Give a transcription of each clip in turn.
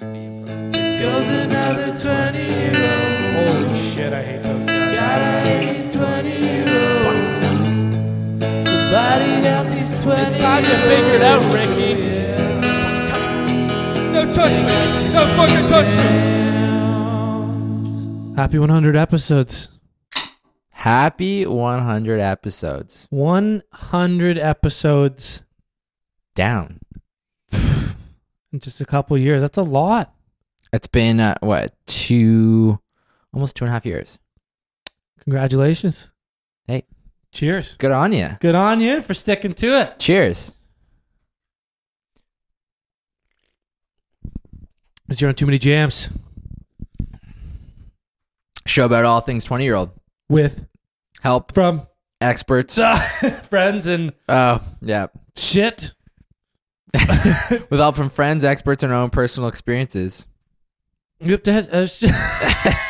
Goes another 20 year old. Holy shit, I hate those guys. Gotta hate 20 year old. Fuck those guys. Somebody help these 20 It's time to figure it out, Ricky. Yeah. Touch me. Don't touch me. Don't fucking touch me. Happy 100 episodes. Happy 100 episodes. 100 episodes Down. In just a couple years. That's a lot. It's been, uh, what, two, almost two and a half years. Congratulations. Hey. Cheers. Good on you. Good on you for sticking to it. Cheers. Is you're on too many jams Show about all things 20 year old. with Help, from experts. friends and Oh, yeah. shit. With help from friends, experts, and our own personal experiences. Yep, that- that's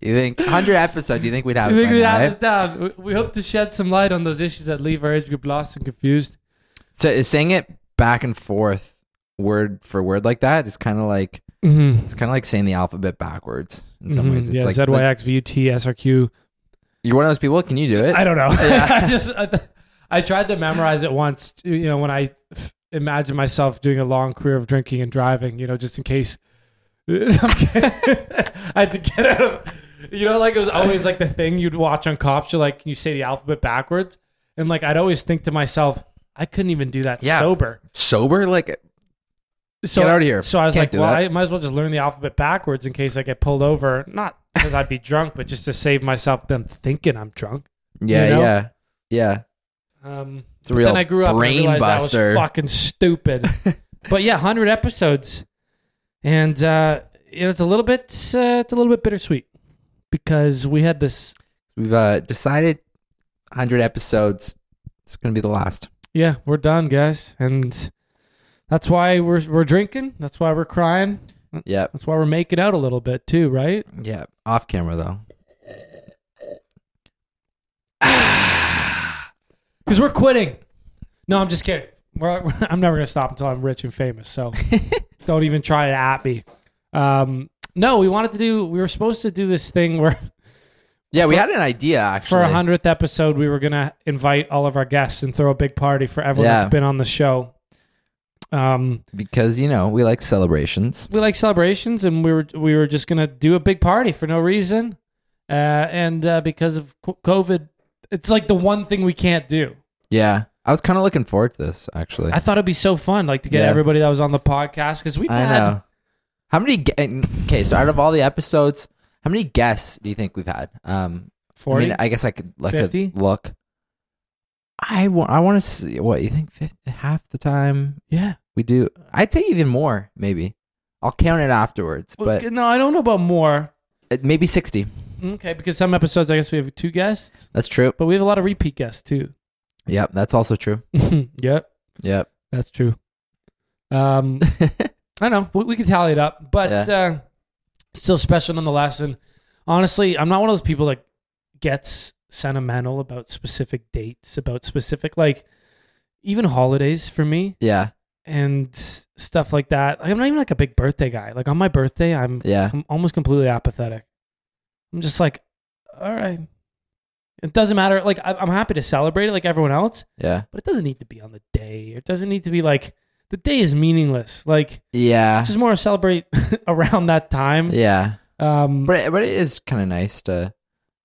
You think 100 episodes? Do you think we'd have? It think by we now, have eh? this down. We- We hope to shed some light on those issues that leave our age group lost and confused. So is saying it back and forth, word for word like that, is kind of like Mm-hmm. it's kind of like saying the alphabet backwards in some ways. It's yeah, like ZYX, VUT, SRQ. you're one of those people. Can you do it? I don't know. Yeah. I just I, I tried to memorize it once. You know, when I f- imagine myself doing a long career of drinking and driving. You know, just in case. I had to get out of. You know, like it was always like the thing you'd watch on cops. You're like, can you say the alphabet backwards? And like, I'd always think to myself, I couldn't even do that Yeah. sober. Sober, like So, Get out of here. So I was Can't like, do well, that. I might as well just learn the alphabet backwards in case I get pulled over. Not because I'd be drunk, but just to save myself them thinking I'm drunk. yeah, know? yeah, yeah. Um, It's a real then I grew up and I brain realized buster. I was fucking stupid. but yeah, hundred episodes, and uh, you know, it's a little bit, uh, it's a little bit bittersweet because we had this. We've uh, decided 100 episodes. It's gonna be the last. Yeah, we're done, guys, and that's why we're we're drinking. That's why we're crying. Yeah, That's why we're making out a little bit too, right? Yeah. Off camera though. Because we're quitting. No, I'm just kidding. We're, I'm never gonna stop until I'm rich and famous. So don't even try to at me. Um, no, we wanted to do. We were supposed to do this thing where Yeah, we had an idea actually. for a hundredth episode, we were gonna invite all of our guests and throw a big party for everyone Yeah. that's been on the show. Um, because you know we like celebrations. we like celebrations, and we were we were just gonna do a big party for no reason, uh, and uh, because of COVID, it's like the one thing we can't do. Yeah, I was kind of looking forward to this actually. I thought it'd be so fun, like to get Yeah. everybody that was on the podcast because we've I had know. How many? ge- Okay, so out of all the episodes, how many guests do you think we've had? Um, I forty. mean, I guess I could like a 50? look. I want. I want to see what you think. 50, half the time yeah, we do. I'd say even more. Maybe I'll count it afterwards, but no, I don't know about more. uh, maybe sixty. Okay, because some episodes, I guess we have two guests, That's true. but we have a lot of repeat guests too. Yep, that's also true. yep, Yep. that's true. Um, I don't know. We, we can tally it up, but uh, still special nonetheless. And honestly, I'm not one of those people that gets sentimental about specific dates, about specific like even holidays for me yeah. and s- stuff like that. Like, I'm not even like a big birthday guy. Like on my birthday, I'm Yeah. I'm almost completely apathetic. I'm just like, all right. It doesn't matter. Like I- I'm happy to celebrate it like everyone else, Yeah. but it doesn't need to be on the day. It doesn't need to be like the day is meaningless. Like Yeah. just more celebrate around that time. Yeah. Um, But but it is kind of nice to.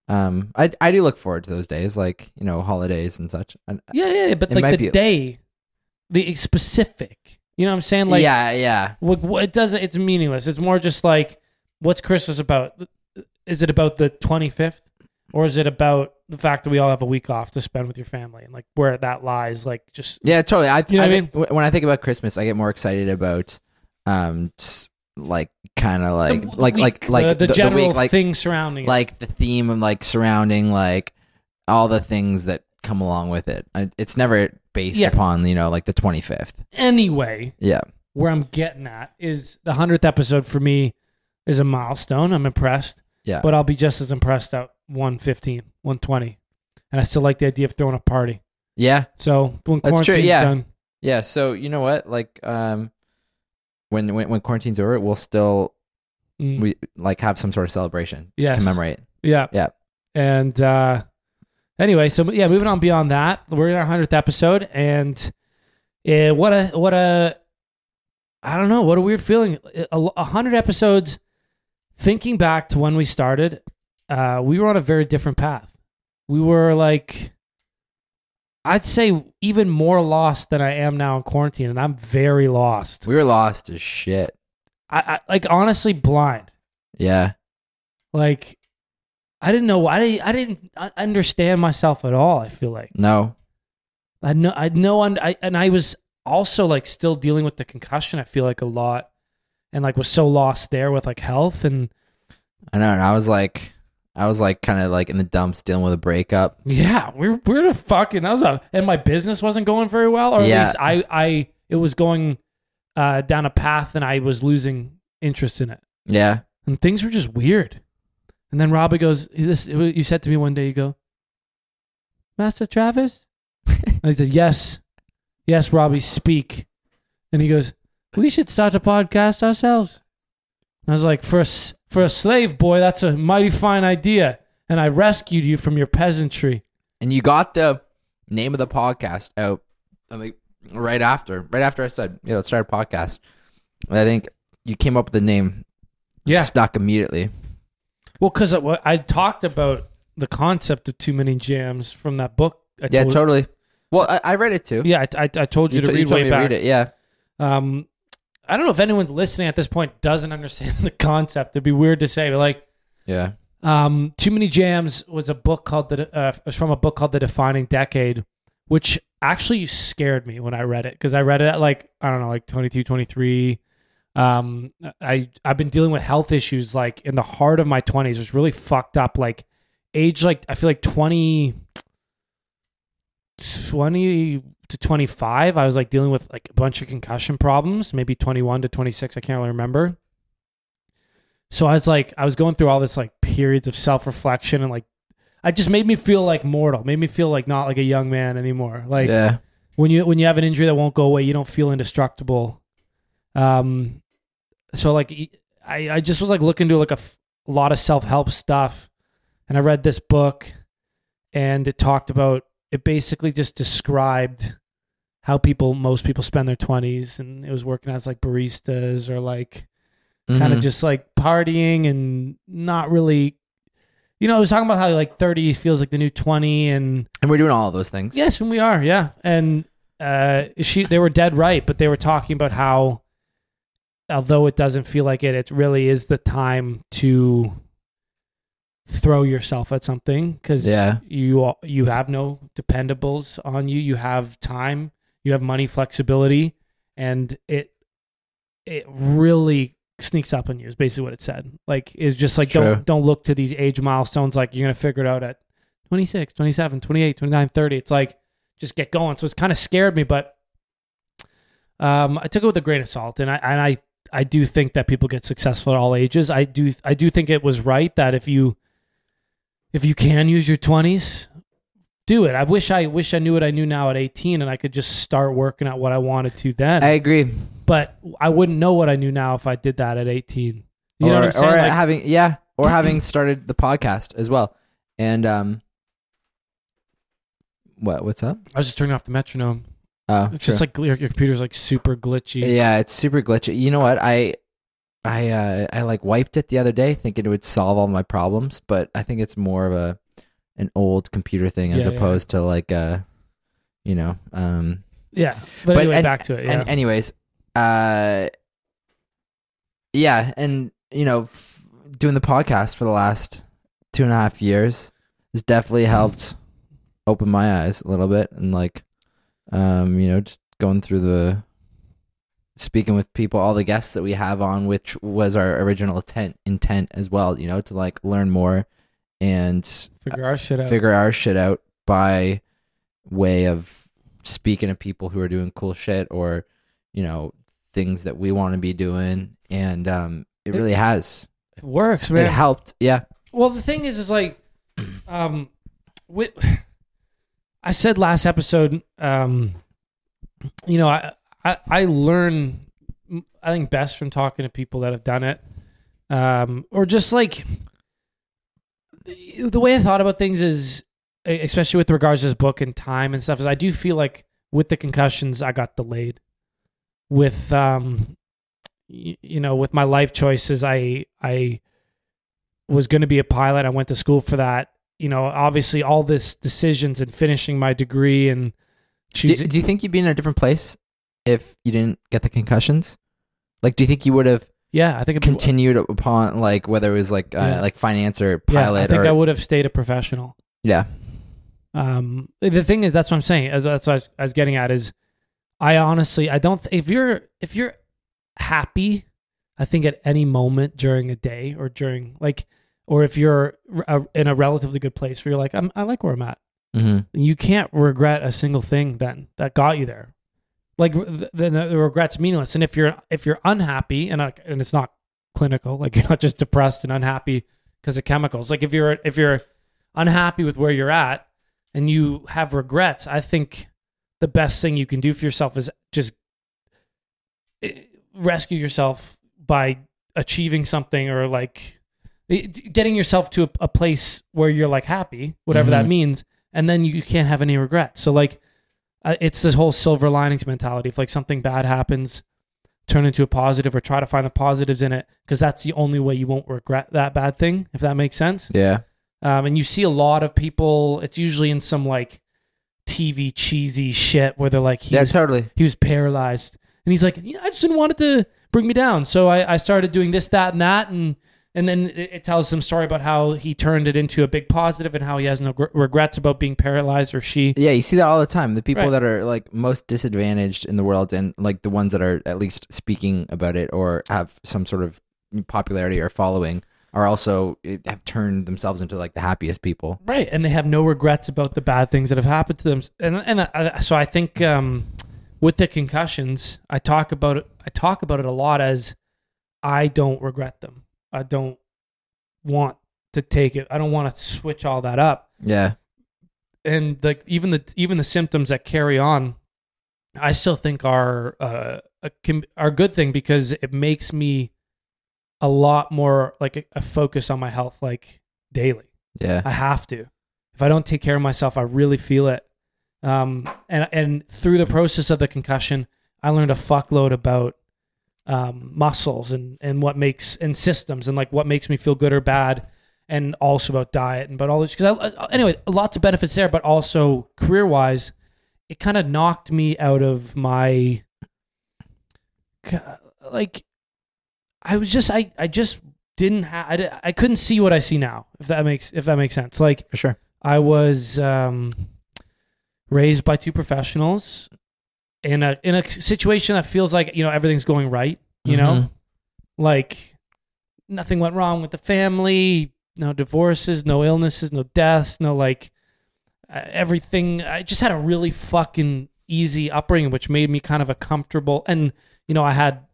Um, I I do look forward to those days, like you know holidays and such. And, yeah, yeah, yeah, but It like the be- day, the specific. You know what I'm saying? Like, yeah, yeah, what, what it doesn't. It's meaningless. It's more just like, what's Christmas about? Is it about the 25th, or is it about the fact that we all have a week off to spend with your family and like where that lies? Like, just yeah, totally. I, You know I I think- when I think about Christmas, I get more excited about, um, just like kind of like the like week, like like the, the the general week, like thing surrounding it. like the theme of like surrounding like all the things that come along with it. It's never based Yeah. upon you know like the twenty fifth. Anyway, Yeah, where I'm getting at is the hundredth episode for me is a milestone. I'm impressed. Yeah, but I'll be just as impressed at 115, 120. And I still like the idea of throwing a party. yeah. So when That's true, quarantine's yeah. done, Yeah, so you know what? Like um when when, when quarantine's over, we'll still Mm. we like have some sort of celebration to commemorate. Yeah. Yeah. And uh anyway, so yeah, moving on beyond that, we're in our hundredth episode, and uh, what a what a I don't know, what a weird feeling. A hundred episodes. Thinking back to when we started, uh, we were on a very different path. We were like, I'd say even more lost than I am now in quarantine, and I'm very lost. We were lost as shit. I, I like honestly blind. Yeah. Like, I didn't know. I didn't. I didn't understand myself at all. I feel like No. I know. I know. I and I was also like still dealing with the concussion. I feel like a lot, and like was so lost there with like health and I know. And I was like, I was like kind of like in the dumps dealing with a breakup. yeah, we we're, we're the fucking. That was a and my business wasn't going very well, or at Yeah. least I I it was going uh down a path and I was losing interest in it, Yeah. and things were just weird. And then Robbie goes, "This you said to me one day. You go, Master Travis." And I said, "Yes, yes, Robbie, speak." And he goes, "We should start a podcast ourselves." And I was like, "For a for a slave boy, that's a mighty fine idea." And I rescued you from your peasantry. And you got the name of the podcast out I think right after. Right after I said, yeah, let's start a podcast. And I think you came up with the name. Yeah. Stuck immediately. Well, because I, I talked about the concept of too many jams from that book. I Yeah, totally. Well, I, I read it too. Yeah, I, I, I told you, You, to t- you read told way back. read it. Yeah. Um, I don't know if anyone listening at this point doesn't understand the concept. It'd be weird to say, but like, Yeah. um, Too Many Jams was a book called the uh, was from a book called The Defining Decade, which actually scared me when I read it because I read it at like I don't know, like 22, 23. Um, I I've been dealing with health issues like in the heart of my twenties. Was really fucked up. Like age like I feel like 20, 20 to 25 i was like dealing with like a bunch of concussion problems maybe 21 to 26 i can't really remember so i was like i was going through all this like periods of self-reflection and like I just made me feel like mortal made me feel like not like a young man anymore like yeah. when you when you have an injury that won't go away, you don't feel indestructible. Um, so like I I just was like looking to like a, f- a lot of self help stuff, and I read this book, and it talked about it basically just described how people most people spend their twenties, and it was working as like baristas or like kind of just like partying and not really. You know, I was talking about how like 30 feels like the new 20 and and we're doing all of those things. Yes, and we are. Yeah, and uh, she they were dead right, but they were talking about how, although it doesn't feel like it, it really is the time to throw yourself at something because Yeah. you you have no dependables on you. You have time, you have money, flexibility, and it it really sneaks up on you. Is basically what it said. Like it's just like It's don't don't look to these age milestones like you're gonna figure it out at 26, 27, 28, 29, 30. It's like just get going. So it's kind of scared me, but um, I took it with a grain of salt, and I and I I do think that people get successful at all ages. I do I do think it was right that if you if you can use your 20s, do it. I wish I wish I knew what I knew now at 18, and I could just start working at what I wanted to then. I agree. but I wouldn't know what I knew now if I did that at 18. You know or, what I'm saying? Or Like- having yeah, or having started the podcast as well. And um, what what's up? I was just turning off the metronome. Oh, It's just like your, your computer's like super glitchy. yeah, it's super glitchy. You know what? I I uh, I like wiped it the other day, thinking it would solve all my problems, but I think it's more of a an old computer thing as Yeah, yeah. opposed to like a you know um Yeah. But, But- anyway, and- back to it. Yeah. and anyways uh yeah and you know f- doing the podcast for the last two and a half years has definitely helped open my eyes a little bit and like um you know just going through the speaking with people all the guests that we have on which was our original intent intent as well you know to like learn more and figure our shit out. figure our shit out by way of speaking to people who are doing cool shit or you know things that we want to be doing. And um it It- really has. It works, man. it helped. Yeah. Well, the thing is, is like, um, with, I said last episode, um, you know, I, I, I learn I think best from talking to people that have done it, um, or just like the the way I thought about things is, especially with regards to this book and time and stuff, is I do feel like with the concussions I got delayed. With um, y- you know, with my life choices, I I was going to be a pilot. I went to school for that. You know, obviously all this decisions and finishing my degree and Do, do you think you'd be in a different place if you didn't get the concussions? Like, do you think you would have yeah, I think be- continued upon like whether it was like uh, Yeah. like finance or pilot. Yeah, I think or I would have stayed a professional. yeah Um, the thing is, that's what I'm saying. As that's what I was, I was getting at is, I honestly, I don't. If you're if you're happy, I think at any moment during a day or during like, or if you're uh, in a relatively good place where you're like, I'm, I like where I'm at. hmm You can't regret a single thing then that got you there. Like the, the, the regret's meaningless. And if you're if you're unhappy and uh, and it's not clinical, like you're not just depressed and unhappy because of chemicals. Like if you're if you're unhappy with where you're at and you have regrets, I think the best thing you can do for yourself is just eh, rescue yourself by achieving something or like eh, getting yourself to a, a place where you're like happy, whatever that Mhm. means, and then you can't have any regrets. So like, uh, it's this whole silver linings mentality. If like something bad happens, turn into a positive or try to find the positives in it because that's the only way you won't regret that bad thing. If that makes sense. yeah Um, and you see a lot of people. It's usually in some like TV cheesy shit where they're like, he yeah was totally he was paralyzed and he's like yeah, i just didn't want it to bring me down so i, I started doing this that and that and and then it, tells some story about how he turned it into a big positive and how he has no gr- regrets about being paralyzed or she. Yeah you see that all the time. The people Right. that are like most disadvantaged in the world and like the ones that are at least speaking about it or have some sort of popularity or following are also it, have turned themselves into like the happiest people. Right and they have no regrets about the bad things that have happened to them. And and I, so i think um with the concussions i talk about it i talk about it a lot as i don't regret them i don't want to take it i don't want to switch all that up yeah and the even the even the symptoms that carry on, I still think are uh, a, can, are a good thing because it makes me a lot more like a, a focus on my health like daily. yeah I have to. If I don't take care of myself, I really feel it. Um, and and through the process of the concussion, I learned a fuckload about um, muscles and and what makes and systems and like what makes me feel good or bad, and also about diet and about all this. Because anyway, lots of benefits there, but also career wise, it kind of knocked me out of my like. I was just I I just didn't have I, I couldn't see what I see now if that makes if that makes sense like for sure I was um raised by two professionals in a in a situation that feels like you know everything's going right you know? Mhm. like nothing went wrong with the family no divorces no illnesses no deaths no like uh, everything. I just had a really fucking easy upbringing which made me kind of a comfortable and you know i had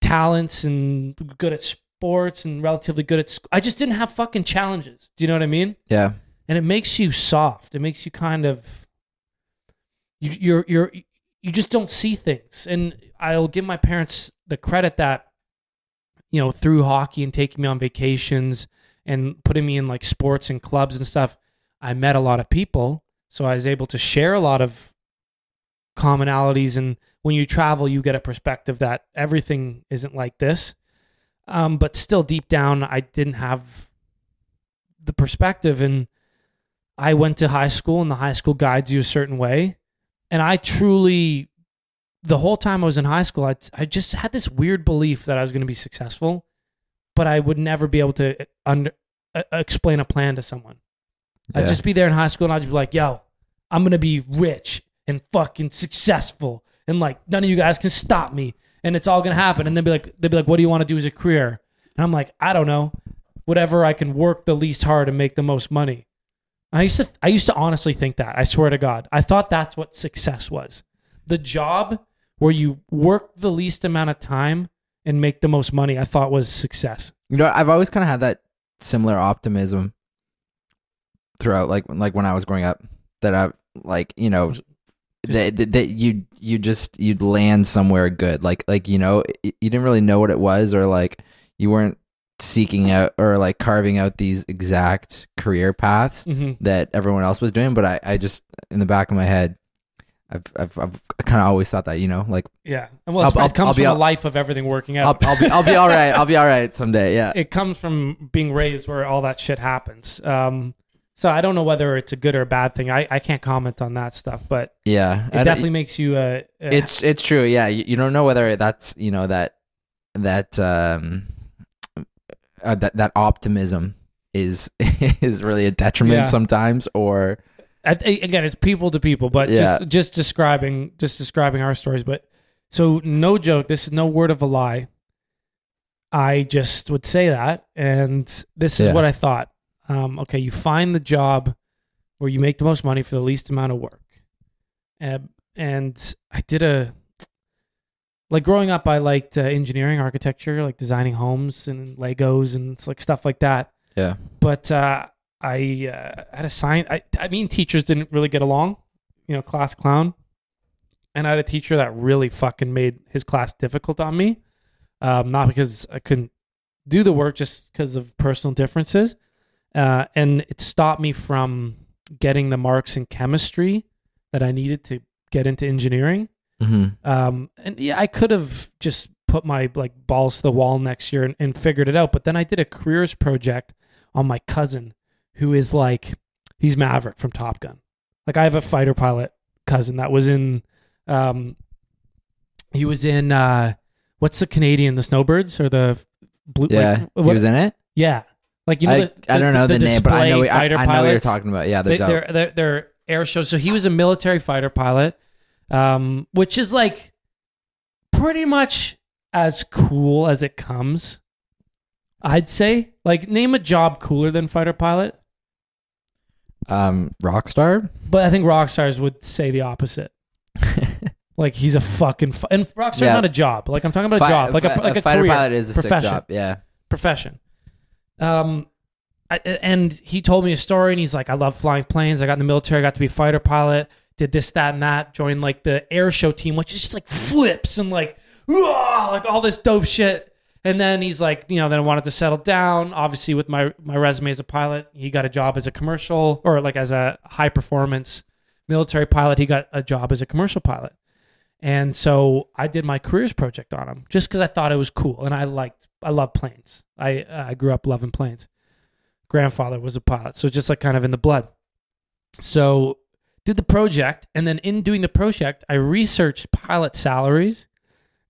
talents and good at sports and relatively good at sc- i just didn't have fucking challenges. Do you know what i mean? Yeah. And it makes you soft. It makes you kind of you, you're you're you just don't see things. And I'll give my parents the credit that you know through hockey and taking me on vacations and putting me in like sports and clubs and stuff. I met a lot of people, so I was able to share a lot of commonalities. And when you travel, you get a perspective that everything isn't like this. Um, but still, deep down, I didn't have the perspective and I went to high school and the high school guides you a certain way. And I truly, the whole time I was in high school, I, I just had this weird belief that I was going to be successful, but I would never be able to under, uh, explain a plan to someone. I'd just be there in high school and I'd just be like, yo, I'm going to be rich and fucking successful. And like, none of you guys can stop me. And it's all going to happen. And they'd be like, they'd be like, what do you want to do as a career? And I'm like, I don't know. Whatever I can work the least hard and make the most money. I used to I used to honestly think that. I swear to God. I thought that's what success was. The job where you work the least amount of time and make the most money, I thought was success. You know, I've always kind of had that similar optimism throughout, like like when I was growing up. That I like, you know, that, that that you you just you'd land somewhere good like like you know you didn't really know what it was or like you weren't seeking out or like carving out these exact career paths hmm that everyone else was doing but i i just in the back of my head i've i've, I've kind of always thought that you know like Yeah. And well, I'll- it comes I'll be from a life of everything working out. i'll, I'll be i'll be all right i'll be all right someday yeah it comes from being raised where all that shit happens. Um, so I don't know whether it's a good or a bad thing. I, I can't comment on that stuff, but yeah it definitely makes you. Uh, uh, it's it's true yeah you, you don't know whether that's you know that that um uh, that that optimism is is really a detriment Yeah. sometimes or I, I- again, it's people to people, but Yeah. just just describing just describing our stories. But so no joke, this is no word of a lie. I just would say that, and this is Yeah. what I thought. Um, okay, you find the job where you make the most money for the least amount of work, and and I did a like growing up. I liked uh, engineering, architecture, like designing homes and Legos and like stuff like that yeah but uh, I uh, had a science. I, I mean, teachers didn't really get along. You know, class clown, and I had a teacher that really fucking made his class difficult on me. Um, not because I couldn't do the work, just because of personal differences, uh, and it stopped me from getting the marks in chemistry that I needed to get into engineering. Hmm Um, and yeah, I could have just put my like balls to the wall next year and, and figured it out. But then I did a careers project on my cousin, who is like, he's Maverick from Top Gun. Like I have a fighter pilot cousin that was in, um, he was in uh, what's the Canadian, the Snowbirds or the blue? yeah like, he was in it yeah, like you know, I, the, I don't know the, name but i know display I, I know what you're talking about yeah they, they're dope. they're, they're they're air shows. So he was a military fighter pilot, um, which is like pretty much as cool as it comes. I'd say. Like, name a job cooler than fighter pilot. um rockstar But I think rock stars would say the opposite. Like he's a fucking fi- and rock star's Yeah. not a job. Like I'm talking about a Fi- job, like a, fi- like a, fighter career, pilot is a sick profession. job yeah profession. Um, I, and he told me a story, and he's like, "I love flying planes. I got in the military. I got to be a fighter pilot. Did this, that, and that. Joined like the air show team, which is just like flips and like, like all this dope shit." And then he's like, you know, then I wanted to settle down. Obviously, with my my resume as a pilot, he got a job as a commercial or like as a high performance military pilot. He got a job as a commercial pilot. And so I did my careers project on him just because I thought it was cool and I liked, I love planes. I I grew up loving planes. Grandfather was a pilot, so just like kind of in the blood. So did the project, and then in doing the project, I researched pilot salaries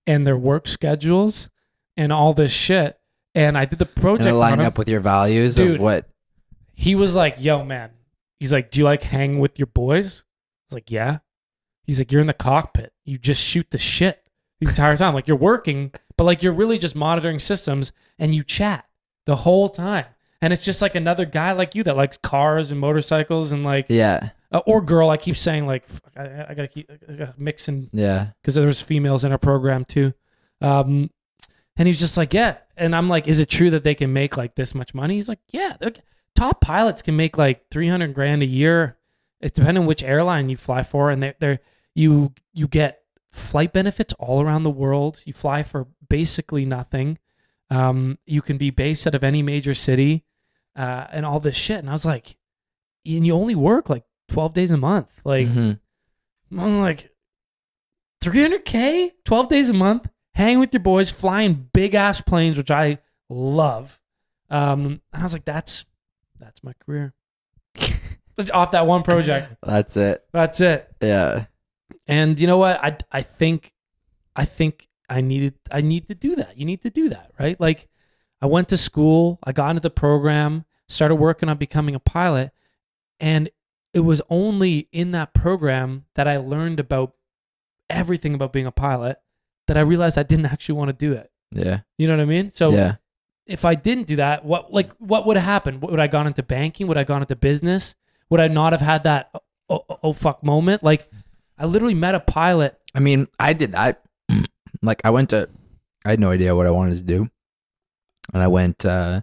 and their work schedules and all this shit. And I did the project lined up with your values Dude. of what He was like, "Yo, man," he's like, "Do you like hang with your boys?" I was like, "Yeah." He's like, "You're in the cockpit. You just shoot the shit the entire time. Like you're working, but like you're really just monitoring systems and you chat the whole time. And it's just like another guy like you that likes cars and motorcycles and like yeah uh, or girl. I keep saying like fuck, I, I gotta keep I gotta mixing yeah because there's females in our program too. Um, and he was just like, yeah. And I'm like, is it true that they can make like this much money? He's like, yeah. they're- Top pilots can make like 300 grand a year. It's depending on which airline you fly for, and they're, they're you you get flight benefits all around the world. You fly for basically nothing. Um, you can be based out of any major city, uh, and all this shit. And I was like, and you only work like 12 days a month. Like, Mhm. I'm like, 300K, 12 days a month, hang with your boys, flying big ass planes, which I love. Um, I was like, that's that's my career. Off that one project. that's it That's it. yeah And you know what? I I think I think I needed I need to do that. You need to do that, right? Like I went to school, I got into the program, started working on becoming a pilot, and it was only in that program that I learned about everything about being a pilot that I realized I didn't actually want to do it. yeah You know what I mean? So yeah if I didn't do that, what like what would have happened? Would I gone into banking? Would I gone into business? Would I not have had that oh, oh, oh fuck moment? Like I literally met a pilot. I mean, I did that. Like, I went to, I had no idea what I wanted to do, and I went, uh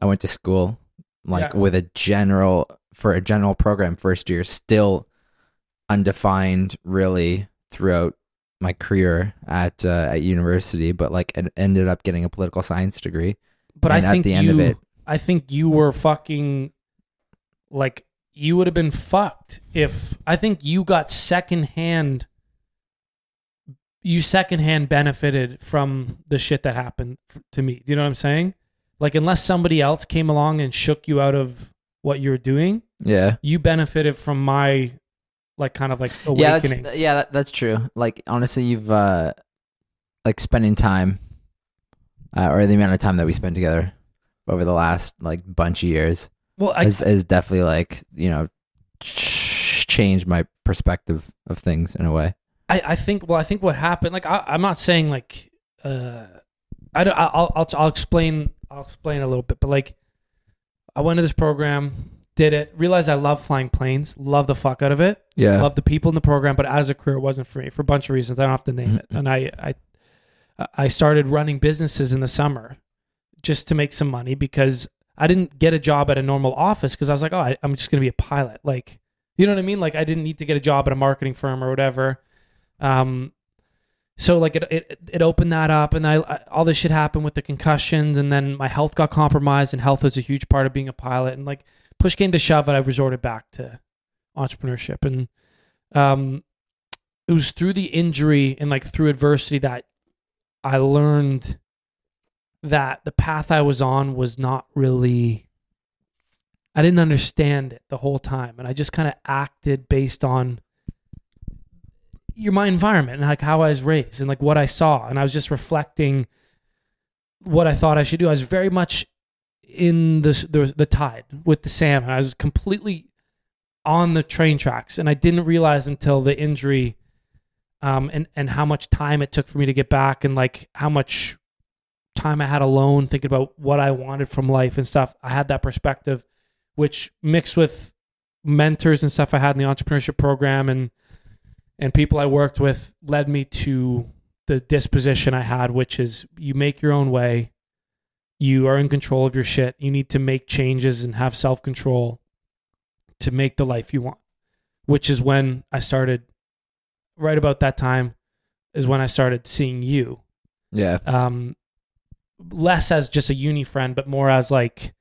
I went to school, like Yeah. with a general for a general program first year, still undefined really throughout my career at uh, at university, but like it ended up getting a political science degree. But and I at think the end you, of it, I think you were fucking like you would have been fucked if I think you got secondhand you secondhand benefited from the shit that happened to me. Do you know what I'm saying? Like unless somebody else came along and shook you out of what you were doing, yeah, you benefited from my like kind of like yeah, awakening. that's yeah, that, that's true. Like honestly, you've uh, like spending time, uh, or the amount of time that we spend together over the last like bunch of years well, I, has, has definitely like you know ch- changed my perspective of things in a way. I, I think well I think what happened like I, I'm not saying like uh I don't, I'll, I'll I'll explain I'll explain a little bit but like I went to this program did it realized I love flying planes love the fuck out of it Yeah, love the people in the program but as a career it wasn't for me for a bunch of reasons. I don't have to name it. And I I I started running businesses in the summer just to make some money because I didn't get a job at a normal office because I was like oh I, I'm just gonna be a pilot. Like you know what I mean? Like I didn't need to get a job at a marketing firm or whatever. Um, so like it, it it opened that up, and I, I all this shit happened with the concussions, and then my health got compromised, and health is a huge part of being a pilot. And like push came to shove, and I resorted back to entrepreneurship, and um, it was through the injury and like through adversity that I learned that the path I was on was not really. I didn't understand it the whole time, and I just kind of acted based on your my environment and like how I was raised and like what I saw and I was just reflecting what I thought I should do. I was very much in the the, the tide with the Sam and I was completely on the train tracks and I didn't realize until the injury um and and how much time it took for me to get back and like how much time I had alone thinking about what I wanted from life and stuff. I had that perspective which mixed with mentors and stuff I had in the entrepreneurship program and and people I worked with led me to the disposition I had, which is you make your own way. You are in control of your shit. You need to make changes and have self control to make the life you want, which is when I started, right about that time, is when I started seeing you. yeah, Um, less as just a uni friend, but more as like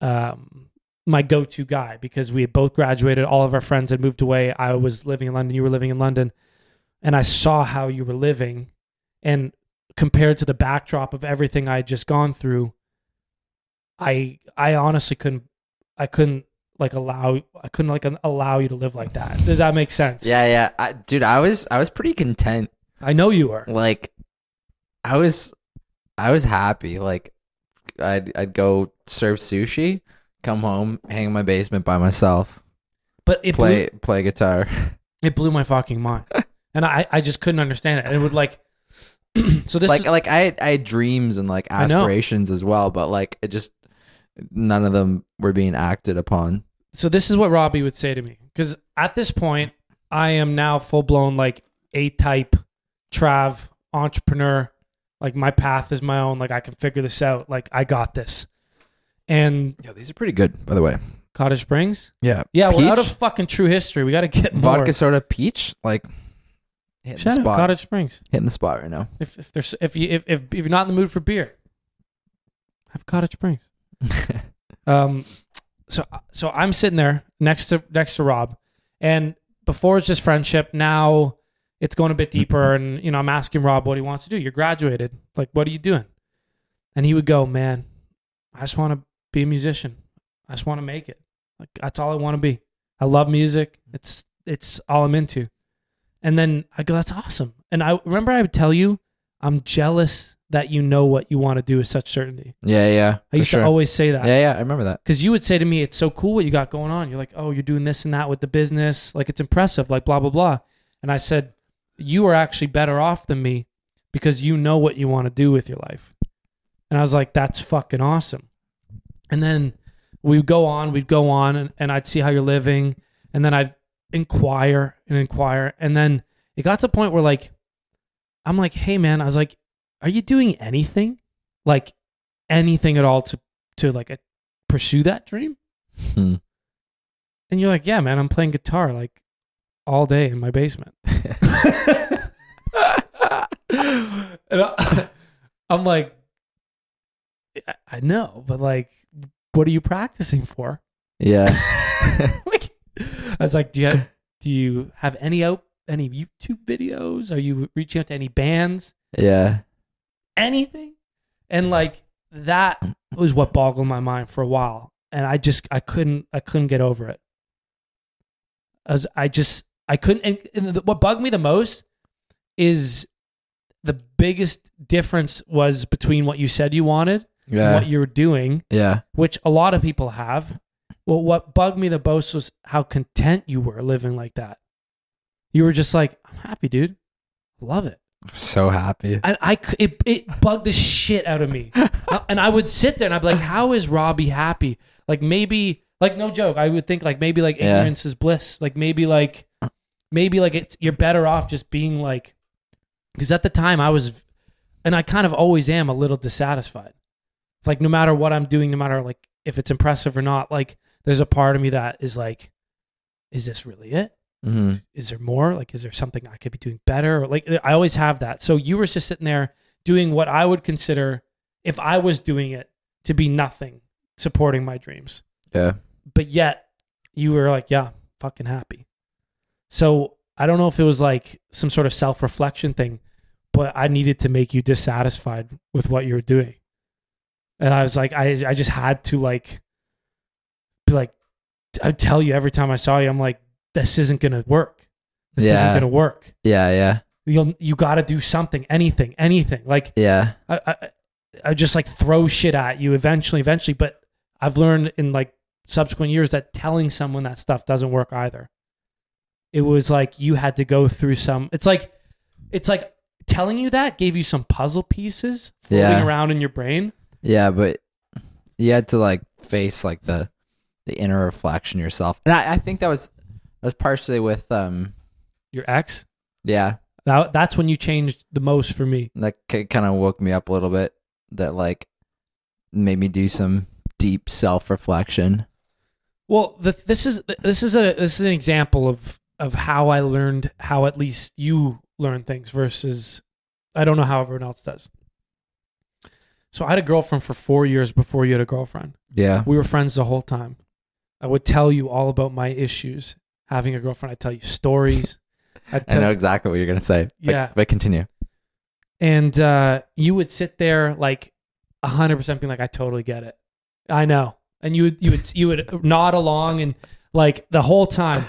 um, my go to guy because we had both graduated. All of our friends had moved away. I was living in London. You were living in London. And I saw how you were living. And compared to the backdrop of everything I had just gone through, I I honestly couldn't I couldn't like allow I couldn't like allow you to live like that. Does that make sense? yeah, yeah. I, dude, I was I was pretty content. I know you were. Like, I was I was happy. Like, I'd I'd go serve sushi, come home, hang in my basement by myself, But it play play guitar. it blew my fucking mind. and I I just couldn't understand it. And it would like so this like is, like I had, I had dreams and like I know. aspirations as well, but like it just none of them were being acted upon. so this is what Robbie would say to me because at this point I am now full blown like A type trav entrepreneur. Like my path is my own. Like I can figure this out. Like I got this. And Yeah, these are pretty good, by the way. Cottage Springs, Yeah, yeah, we're out of fucking true history. We got to get more. vodka soda peach, like hitting the spot, Cottage Springs. hitting the spot right now. If if there's if you if, if if you're not in the mood for beer, have Cottage Springs. Um, so so I'm sitting there next to next to Rob, and before it's just friendship. Now it's going a bit deeper, and you know I'm asking Rob what he wants to do. You're graduated, like what are you doing? And he would go, man, I just want to be a musician. I just want to make it. Like that's all I want to be. I love music. It's it's all I'm into. And then I go, that's awesome. And I remember I would tell you, I'm jealous that you know what you want to do with such certainty. yeah, yeah. I used sure. to always say that Yeah, yeah. I remember that. because you would say to me, "It's so cool what you got going on." You're like, "Oh, you're doing this and that with the business. Like it's impressive. Like blah blah blah." And I said, "You are actually better off than me because you know what you want to do with your life." And I was like, "That's fucking awesome." And then we'd go on, we'd go on, and, and I'd see how you're living, and then I'd inquire and inquire, and then it got to a point where like, I'm like, "Hey, man," I was like, "Are you doing anything, like anything at all to to like a, pursue that dream?" Hmm. And you're like, yeah, man, I'm playing guitar. Like, all day in my basement. and I, I'm like, I know, but like, what are you practicing for? yeah. like, I was like, do you have, do you have any out any YouTube videos? Are you reaching out to any bands? yeah. Anything? And like that was what boggled my mind for a while, and I just I couldn't I couldn't get over it. As I just I couldn't. And, and the, what bugged me the most is the biggest difference was between what you said you wanted Yeah. what you're doing Yeah. which a lot of people have. Well, what bugged me the most was how content you were living like that. You were just like, I'm happy, dude. Love it. I'm so happy. And I, it, it bugged the shit out of me. And I would sit there and I'd be like, how is Robbie happy? Like maybe, like no joke, I would think like maybe like Yeah. ignorance is bliss. Like maybe like, maybe like it's, you're better off just being like, because at the time I was, and I kind of always am a little dissatisfied. Like no matter what I'm doing, no matter like if it's impressive or not, like there's a part of me that is like, is this really it? hmm is there more? Like, is there something I could be doing better? Or, Like, I always have that. So you were just sitting there doing what I would consider, if I was doing it, to be nothing, supporting my dreams. Yeah. But yet, you were like, yeah, fucking happy. So I don't know if it was like some sort of self reflection thing, but I needed to make you dissatisfied with what you were doing. And I was like, I, I just had to like, be like, I'd tell you every time I saw you, I'm like, this isn't to work. This isn't going to work. Yeah. Yeah. You'll, you got to do something, anything, anything. Like, Yeah. I, I, I just like throw shit at you eventually, eventually. But I've learned in like subsequent years that telling someone that stuff doesn't work either. It was like you had to go through some. It's like, it's like telling you that gave you some puzzle pieces floating Yeah. around in your brain. Yeah, but you had to like face like the the inner reflection yourself, and I, I think that was that was partially with um Your ex. yeah That, that's when you changed the most for me. that kind of woke me up a little bit. That like made me do some deep self reflection. Well, the, this is this is a this is an example of of how I learned how at least you learn things versus I don't know how everyone else does. So I had a girlfriend for four years before you had a girlfriend. Yeah, We were friends the whole time. I would tell you all about my issues having a girlfriend. I'd tell you stories. I'd I tell, know exactly what you're gonna say. But, Yeah. but continue. and uh, you would sit there like hundred percent being like, "I totally get it. I know." And you would you would you would nod along and like the whole time.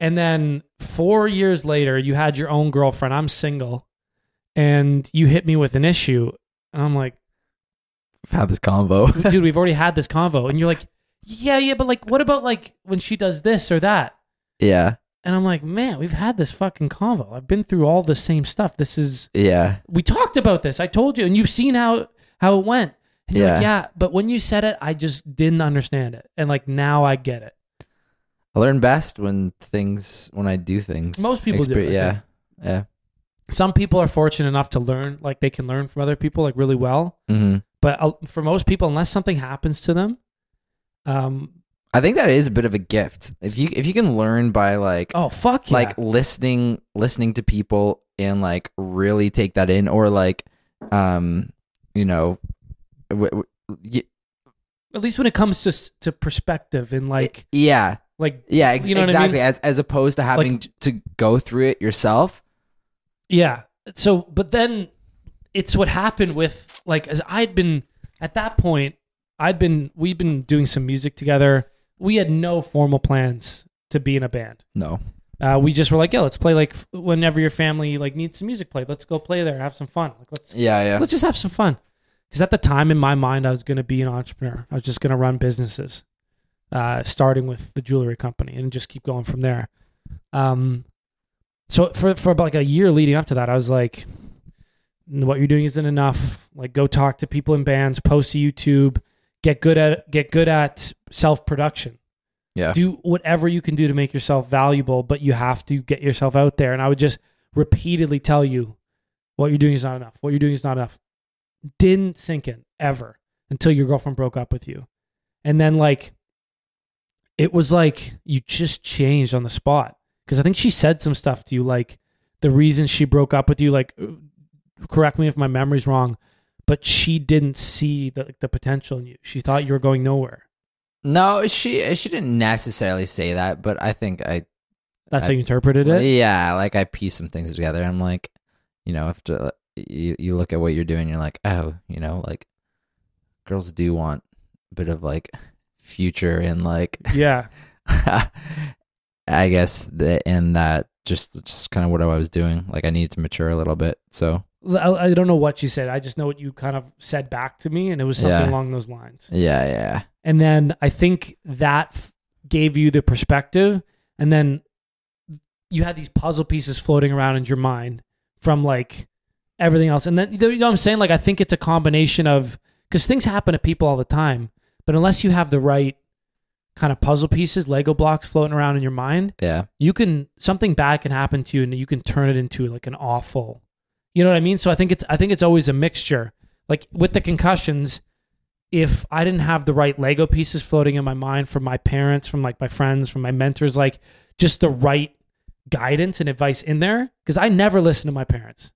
And then four years later, you had your own girlfriend. I'm single, and you hit me with an issue, and I'm like, had this convo. "Dude, we've already had this convo." And you're like, "Yeah, yeah, but like, what about like when she does this or that?" yeah, And I'm like, "Man, we've had this fucking convo. I've been through all the same stuff. This is yeah, we talked about this. I told you, and you've seen how how it went. And you're like, Yeah. yeah, but when you said it, I just didn't understand it, and like now I get it. I learn best when things when I do things. Most people do, Exper- I Yeah, yeah. Some people are fortunate enough to learn, like they can learn from other people, like really well. hmm But uh, for most people, unless something happens to them, um, I think that is a bit of a gift. If you if you can learn by like oh fuck yeah, like listening listening to people and like really take that in or like um you know w- w- y- at least when it comes to to perspective and like yeah like yeah ex- You know what I exactly mean? as as opposed to having to go through it yourself Yeah. So, but then it's what happened with like as I'd been at that point, I'd been we'd been doing some music together. We had no formal plans to be in a band. no Uh, we just were like, yeah, let's play like f- whenever your family like needs some music played. Let's go play there, have some fun. Like let's yeah yeah let's just have some fun. Because at the time in my mind, I was going to be an entrepreneur. I was just going to run businesses, uh, starting with the jewelry company and just keep going from there. Um, so for for about like a year leading up to that, I was like, "What you're doing isn't enough. Like, go talk to people in bands, post to YouTube, get good at get good at self production. yeah Do whatever you can do to make yourself valuable, but you have to get yourself out there." And I would just repeatedly tell you, "What you're doing is not enough. What you're doing is not enough." Didn't sink in ever until your girlfriend broke up with you, and then like it was like you just changed on the spot. because I think she said some stuff to you, like the reason she broke up with you. Like, correct me if my memory's wrong, but she didn't see the the potential in you. She thought you were going nowhere. No, she she didn't necessarily say that, but I think I That's I- how you interpreted it. yeah, like I piece some things together. I'm like, you know, after you you look at what you're doing, you're like, oh, you know, like girls do want a bit of like future and like Yeah. I guess the in that just just kind of what I was doing. Like I needed to mature a little bit. So I, I don't know what she said. I just know what you kind of said back to me, and it was something Yeah. along those lines. yeah, yeah, And then I think that f- gave you the perspective, and then you had these puzzle pieces floating around in your mind from like everything else. And then you know what I'm saying? Like I think it's a combination of because things happen to people all the time, but unless you have the right kind of puzzle pieces, Lego blocks floating around in your mind, yeah, you can something bad can happen to you and you can turn it into like an awful you know what i mean so i think it's i think it's always a mixture like with the concussions if i didn't have the right lego pieces floating in my mind from my parents from like my friends from my mentors like just the right guidance and advice in there because i never listen to my parents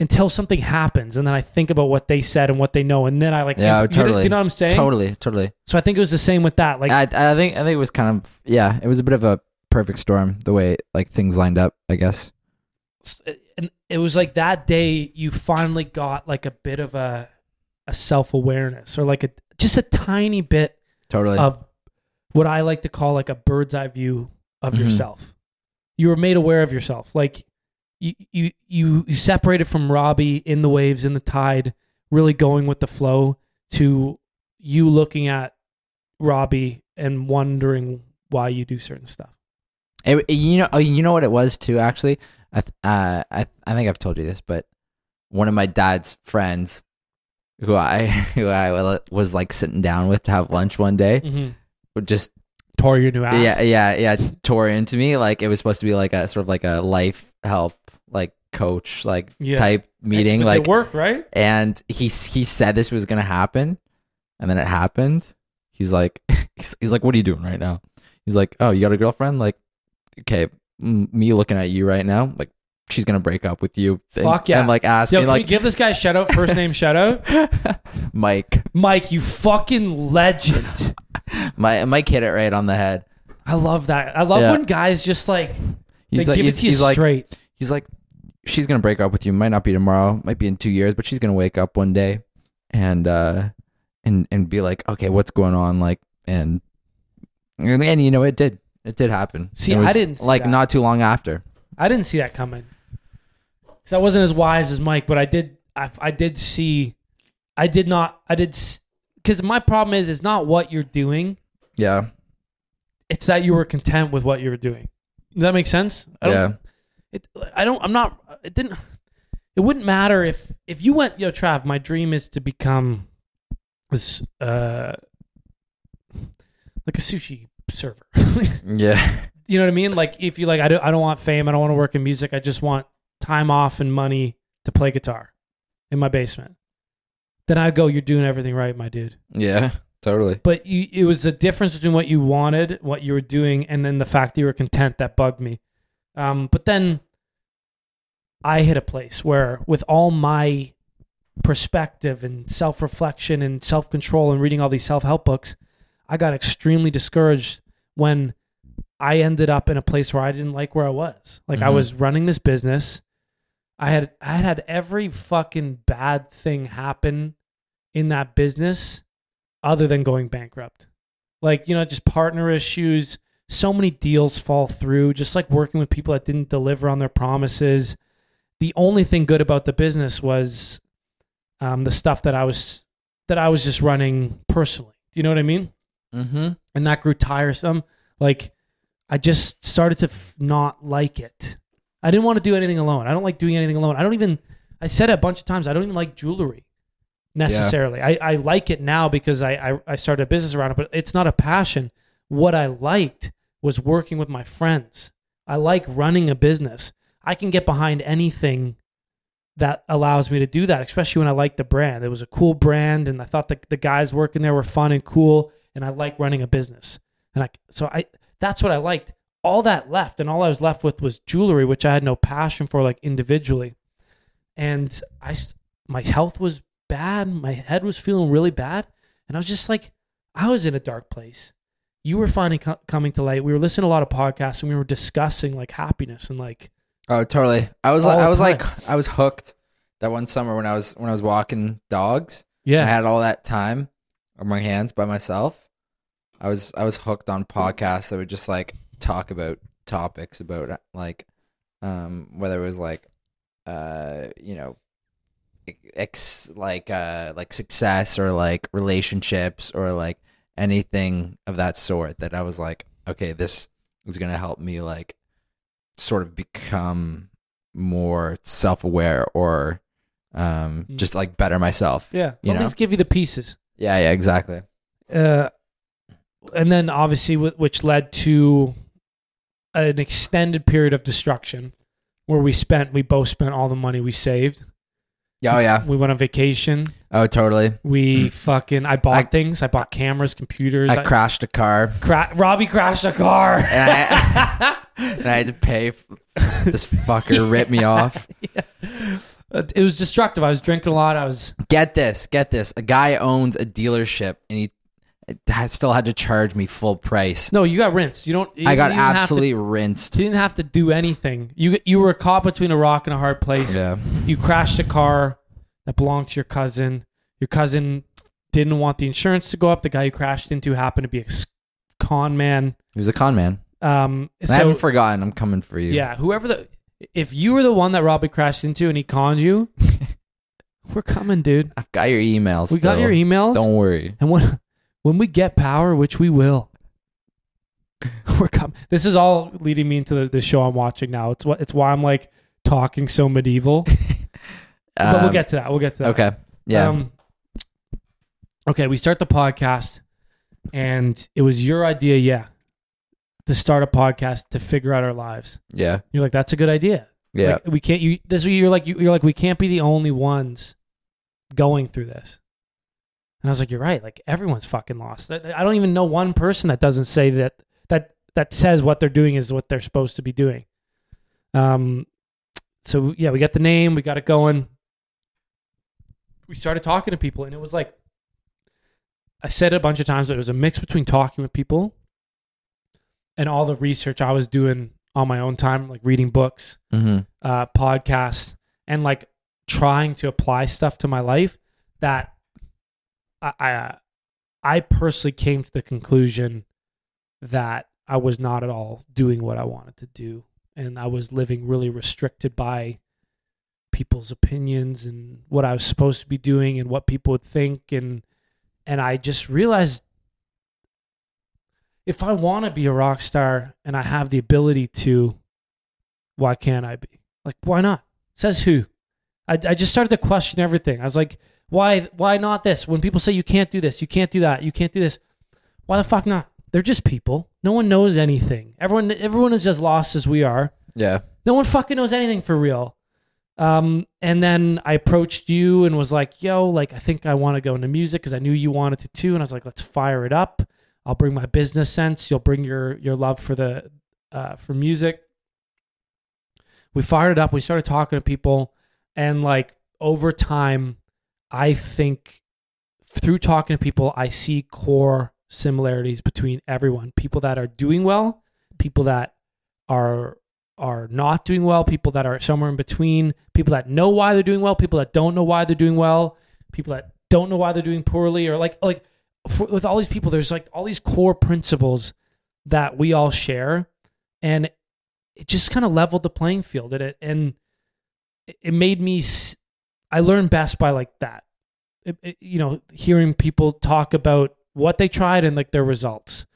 until something happens and then i think about what they said and what they know and then i like Yeah, you know- totally. you know what i'm saying totally, totally. so i think it was the same with that like I I think I think it was kind of yeah, it was a bit of a perfect storm the way like things lined up. I guess. And it was like that day you finally got like a bit of a a self-awareness or like a just a tiny bit Totally. of what I like to call like a bird's eye view of Mhm. yourself. You were made aware of yourself. Like you you you you separated from Robbie in the waves in the tide, really going with the flow to you looking at Robbie and wondering why you do certain stuff. It, you know, oh, you know what it was too. Actually, I th- uh, I I think I've told you this, but one of my dad's friends, who I who I was like sitting down with to have lunch one day, Mm-hmm. would just Tore your new ass. yeah yeah yeah tore into me like it was supposed to be like a sort of like a life help like coach like Yeah. type meeting But like it worked, right? and he he said this was gonna happen, and then it happened. He's like, he's, he's like, what are you doing right now? He's like, oh, you got a girlfriend? Like, okay, me looking at you right now, like she's gonna break up with you. And- Fuck yeah. And like ask Yo, me can we like give this guy a shout out, first name shout out? Mike, Mike, you fucking legend. my Mike hit it right on the head. I love that. I love Yeah. when guys just like He's they like, give he's, it to you he's like, straight. he's like, she's gonna break up with you. Might not be tomorrow, might be in two years, but she's gonna wake up one day and uh and and be like, okay, what's going on? Like, and and, and you know, it did, it did happen. See, It I didn't see like that. not too long after. I didn't see that coming. Cause I wasn't as wise as Mike, but I did. I, I did see. I did not. I did. Because my problem is, it's not what you're doing. Yeah, It's that you were content with what you were doing. Does that make sense? I don't, yeah, It. I don't. I'm not. It didn't. It wouldn't matter if if you went. Yo, Trav, my dream is to become this. Uh, like a sushi server. yeah, you know what I mean? Like if you like, I don't, I don't want fame. I don't want to work in music. I just want time off and money to play guitar in my basement. Then I go, you're doing everything right, my dude. yeah, totally. But you, it was the difference between what you wanted, what you were doing, and then the fact that you were content that bugged me. Um, but then I hit a place where, with all my perspective and self reflection and self control and reading all these self help books, I got extremely discouraged when I ended up in a place where I didn't like where I was. Like I Mhm. was running this business. I had I had had every fucking bad thing happen in that business other than going bankrupt. Like, you know, just partner issues, so many deals fall through, just like working with people that didn't deliver on their promises. The only thing good about the business was um, the stuff that I was that I was just running personally. Do you know what I mean? Mm-hmm. and that grew tiresome. Like I just started to f- not like it. I didn't want to do anything alone. I don't like doing anything alone. I don't even. I said it a bunch of times. I don't even like jewelry necessarily. I, I like it now because I, I I started a business around it, but it's not a passion. What I liked was working with my friends. I like running a business. I can get behind anything that allows me to do that, especially when I like the brand. It was a cool brand, and I thought the, the guys working there were fun and cool, and I like running a business. And I so I that's what I liked. all that left, and all I was left with was jewelry, which I had no passion for, like individually. And I, my health was bad. My head was feeling really bad, and I was just like, I was in a dark place. You were finally co- coming to light. We were listening to a lot of podcasts, and we were discussing like happiness and like, Oh, totally. I was like, I was time. like, I was hooked that one summer when I was when I was walking dogs. yeah, I had all that time on my hands by myself. I was I was hooked on podcasts that would just like talk about topics about like um whether it was like uh you know ex like uh like success or like relationships or like anything of that sort that I was like okay this is going to help me like sort of become more self-aware or um Mm. just like better myself yeah. you At know? least give you the pieces. yeah, yeah, exactly. uh, and then obviously wh- which led to an extended period of destruction where we spent we both spent all the money we saved Yeah, oh yeah. we went on vacation Oh, totally. we fucking i bought I- things i bought cameras computers I crashed a car cra- robbie crashed a car and I, and I had to pay. This fucker ripped me off. Uh, it was destructive i was drinking a lot i was Get this, get this. A guy owns a dealership and he had- still had to charge me full price. no you got rinsed you don't you I got didn't to- absolutely rinsed. you didn't have to do anything you you were caught between a rock and a hard place Yeah, you crashed a car that belonged to your cousin. Your cousin didn't want the insurance to go up. The guy you crashed into happened to be a con man. he was a con man. Um, I haven't forgotten. I'm coming for you. yeah, whoever the if you were the one that Robbie crashed into and he conned you, we're coming, dude. I've got your emails. We got your emails, Don't worry. and when when we get power, which we will, we're coming. This is all leading me into the, the show I'm watching now. It's what it's why I'm like talking so medieval. but we'll Um, get to that. We'll get to that. Okay. Yeah. Um, okay, we start the podcast, and it was your idea, yeah, to start a podcast to figure out our lives. yeah. You're like, that's a good idea. Yeah. Like, we can't. You this is you're like. You, you're like, we can't be the only ones going through this. And I was like, you're right. Like everyone's fucking lost. I, don't even know one person that doesn't say that that that says what they're doing is what they're supposed to be doing. Um. So yeah, we got the name. We got it going. We started talking to people, and it was like I said it a bunch of times, but it was a mix between talking with people and all the research I was doing on my own time, like reading books, mm-hmm. uh, podcasts, and like trying to apply stuff to my life that I, I personally came to the conclusion that I was not at all doing what I wanted to do, and I was living really restricted by people's opinions and what I was supposed to be doing and what people would think and and I just realized if I want to be a rock star and I have the ability to why can't I be? Like why not? Says who? I I just started to question everything. I was like why why not this? When people say you can't do this, you can't do that, you can't do this. Why the fuck not? They're just people. No one knows anything. Everyone everyone is as lost as we are. Yeah. No one fucking knows anything for real. Um, and then I approached you and was like, yo, like, I think I want to go into music because I knew you wanted to too. And I was like, let's fire it up. I'll bring my business sense. You'll bring your, your love for the, uh, for music. We fired it up. We started talking to people. And like over time, I think through talking to people, I see core similarities between everyone people that are doing well, people that are are not doing well, people that are somewhere in between, people that know why they're doing well, people that don't know why they're doing well, people that don't know why they're doing poorly, or like like for, with all these people, there's like all these core principles that we all share, and it just kind of leveled the playing field. It and it made me. I learned best by like that, It- it- you know, hearing people talk about what they tried and like their results,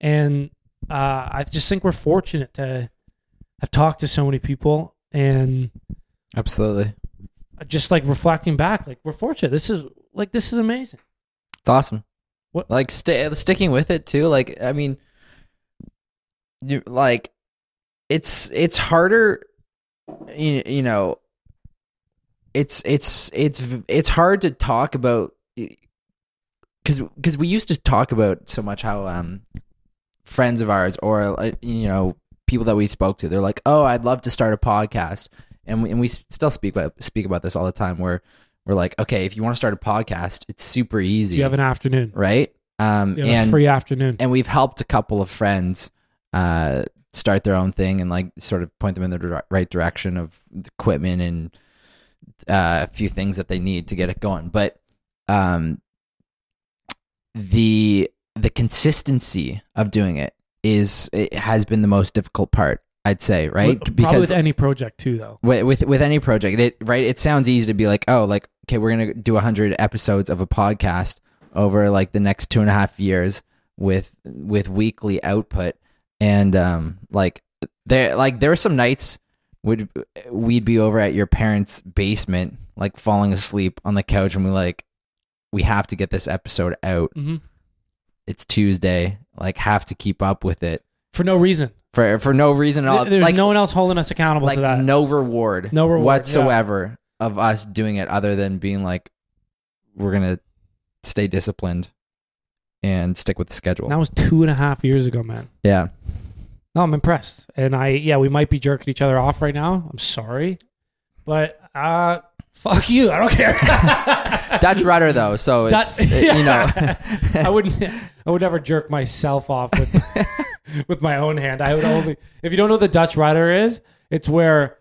and uh, I just think we're fortunate to have talked to so many people and Absolutely. just like reflecting back, like we're fortunate. This is like this is amazing. It's awesome. What- like sta sticking with it too? Like I mean, you like it's it's harder. You, you know, it's it's it's it's hard to talk about because because we used to talk about so much how um friends of ours or you know people that we spoke to, they're like, "Oh, I'd love to start a podcast," and we, and we still speak about speak about this all the time. Where we're like, "Okay, if you want to start a podcast, it's super easy, You have an afternoon. right?" Um, You have and a free afternoon. and we've helped a couple of friends uh, start their own thing and like sort of point them in the right direction of equipment and uh, a few things that they need to get it going. But um, the the consistency of doing it is it has been the most difficult part. I'd say, right? With- Probably with any project too, though. with, with with any project it right it sounds easy to be like oh like okay we're gonna do 100 episodes of a podcast over like the next two and a half years with with weekly output and um like there like there were some nights would we'd be over at your parents basement like falling asleep on the couch and we like we have to get this episode out hmm it's tuesday like have to keep up with it For no reason. for for no reason at all There's like no one else holding us accountable like to that. no reward, No reward, whatsoever of us doing it, other than being like, we're gonna stay disciplined and stick with the schedule. That was two and a half years ago, man. Yeah, No, I'm impressed. And I, yeah, we might be jerking each other off right now. I'm sorry, but uh, fuck you. I don't care. Dutch rudder though, so Dut- it's it- you know, I wouldn't. I would never jerk myself off with with my own hand. I would only. If you don't know what the Dutch rudder is, it's where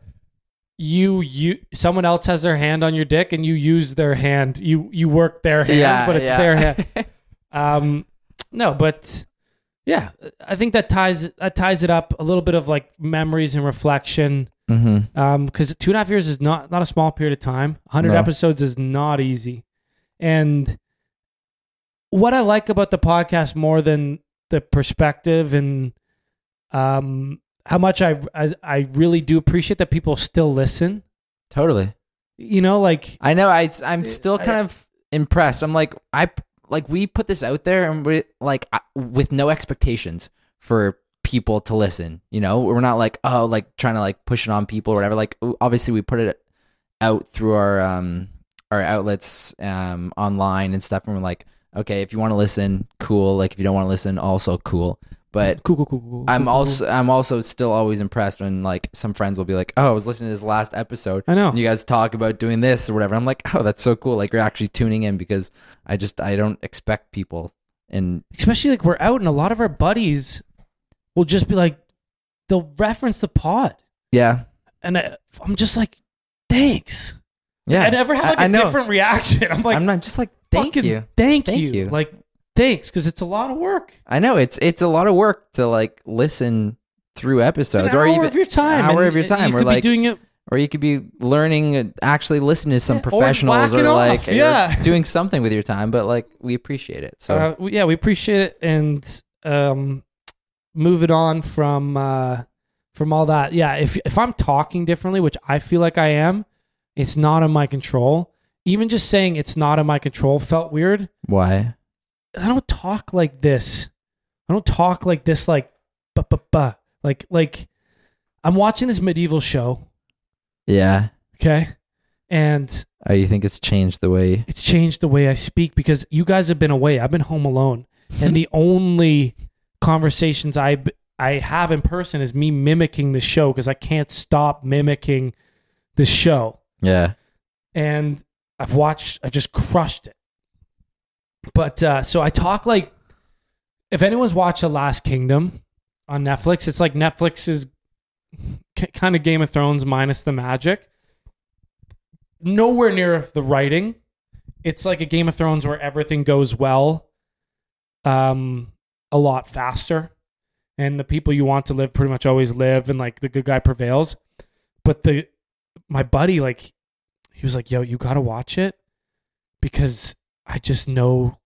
you you someone else has their hand on your dick and you use their hand. You you work their hand, yeah, but it's yeah. their hand. Um, no, but yeah, I think that ties that ties it up a little bit of like memories and reflection. hmm Um, because two and a half years is not not a small period of time. Hundred No. episodes is not easy, and what I like about the podcast more than the perspective and um how much I I, I really do appreciate that people still listen. Totally. You know, like I know. I I'm still I- kind of impressed. I'm like I like we put this out there and we're like with no expectations for people to listen. You know, we're not like oh like trying to like push it on people or whatever. Like obviously we put it out through our um our outlets um online and stuff, and we're like okay if you want to listen, cool. Like if you don't want to listen, also cool. But cool, cool, cool, cool. I'm cool, also I'm also still always impressed when like some friends will be like, "Oh, I was listening to this last episode. I know. and you guys talk about doing this or whatever." I'm like, "Oh, that's so cool! Like you're actually tuning in because I just I don't expect people." And Especially like we're out and a lot of our buddies will just be like, they'll reference the pod, yeah, and I, I'm just like, thanks. yeah, I never have like a I know. different reaction. I'm like, I'm not just like thank you. thank, Thank you. you. like thanks because it's a lot of work. I know it's it's a lot of work to like listen through episodes or hour even of your time, hour and of your time, You or like doing it. or you could be learning uh, actually listening to some Yeah, or professionals or, whacking like off, or yeah. doing something with your time but like we appreciate it so uh, yeah, we appreciate it and um, move it on from uh, from all that. Yeah, if if I'm talking differently, which I feel like I am, it's not in my control. Even just saying it's not in my control felt weird. why I don't talk like this. I don't talk like this. Like, ba ba ba. Like like I'm watching this medieval show. yeah Okay, and oh you think it's changed the way it's changed the way I speak because you guys have been away. I've been home alone, and the only conversations I I have in person is me mimicking the show because I can't stop mimicking the show. yeah And I've watched. I've just crushed it. But uh, so I talk like if anyone's watched The Last Kingdom on Netflix, it's like Netflix's k- kind of Game of Thrones minus the magic. Nowhere near the writing. It's like a Game of Thrones where everything goes well, um, a lot faster, and the people you want to live pretty much always live, and like the good guy prevails. But the my buddy like he was like, "Yo, you gotta watch it because I just know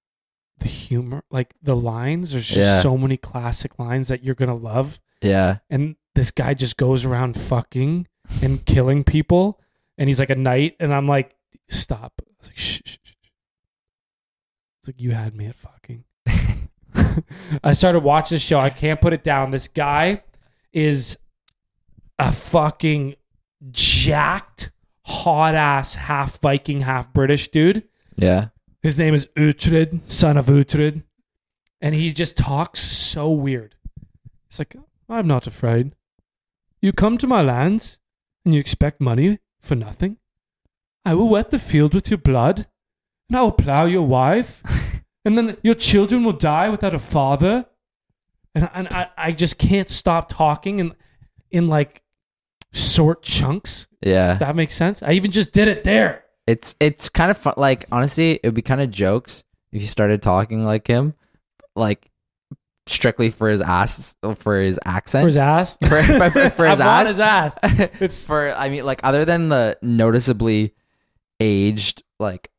the humor, like the lines. There's just Yeah. so many classic lines that you're gonna love." yeah And this guy just goes around fucking and killing people, and he's like a knight, and I'm like, "Stop!" I was like, "Shh." shh, shh. It's like you had me at fucking. I started watching this show. I can't put it down. This guy is a fucking jacked, hot ass, half Viking, half British dude. yeah His name is Uhtred, son of Uhtred. And he just talks so weird. It's like, I'm not afraid. You come to my lands and you expect money for nothing? I will wet the field with your blood, and I will plow your wife, and then your children will die without a father. And, and I, I just can't stop talking in, in like short chunks. Yeah. That makes sense. I even just did it there. It's it's kind of fun. Like honestly, it would be kind of jokes if you started talking like him, like strictly for his ass for his accent For his ass. for, for, for his I'm ass. his ass. it's for I mean, like other than the noticeably aged like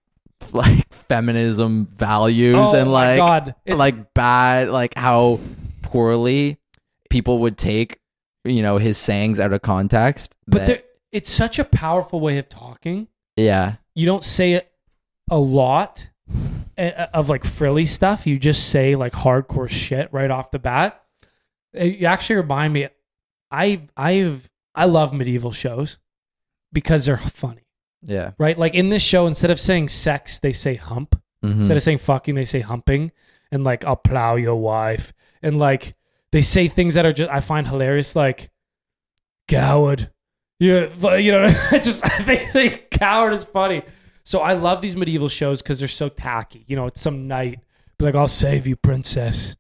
like feminism values Oh and like God. It- like bad like how poorly people would take you know his sayings out of context. but that- there, it's such a powerful way of talking. Yeah, you don't say it a lot uh, of like frilly stuff. You just say like hardcore shit right off the bat. Uh, You actually remind me. I I've I love medieval shows because they're funny, yeah. right? Like in this show, instead of saying sex, they say hump. Mhm. Instead of saying fucking, they say humping, and like I'll plow your wife, and like they say things that are just I find hilarious, like coward. Yeah, you know, I just I think coward is funny. So I love these medieval shows because they're so tacky. You know, it's some knight be like, "I'll save you, princess,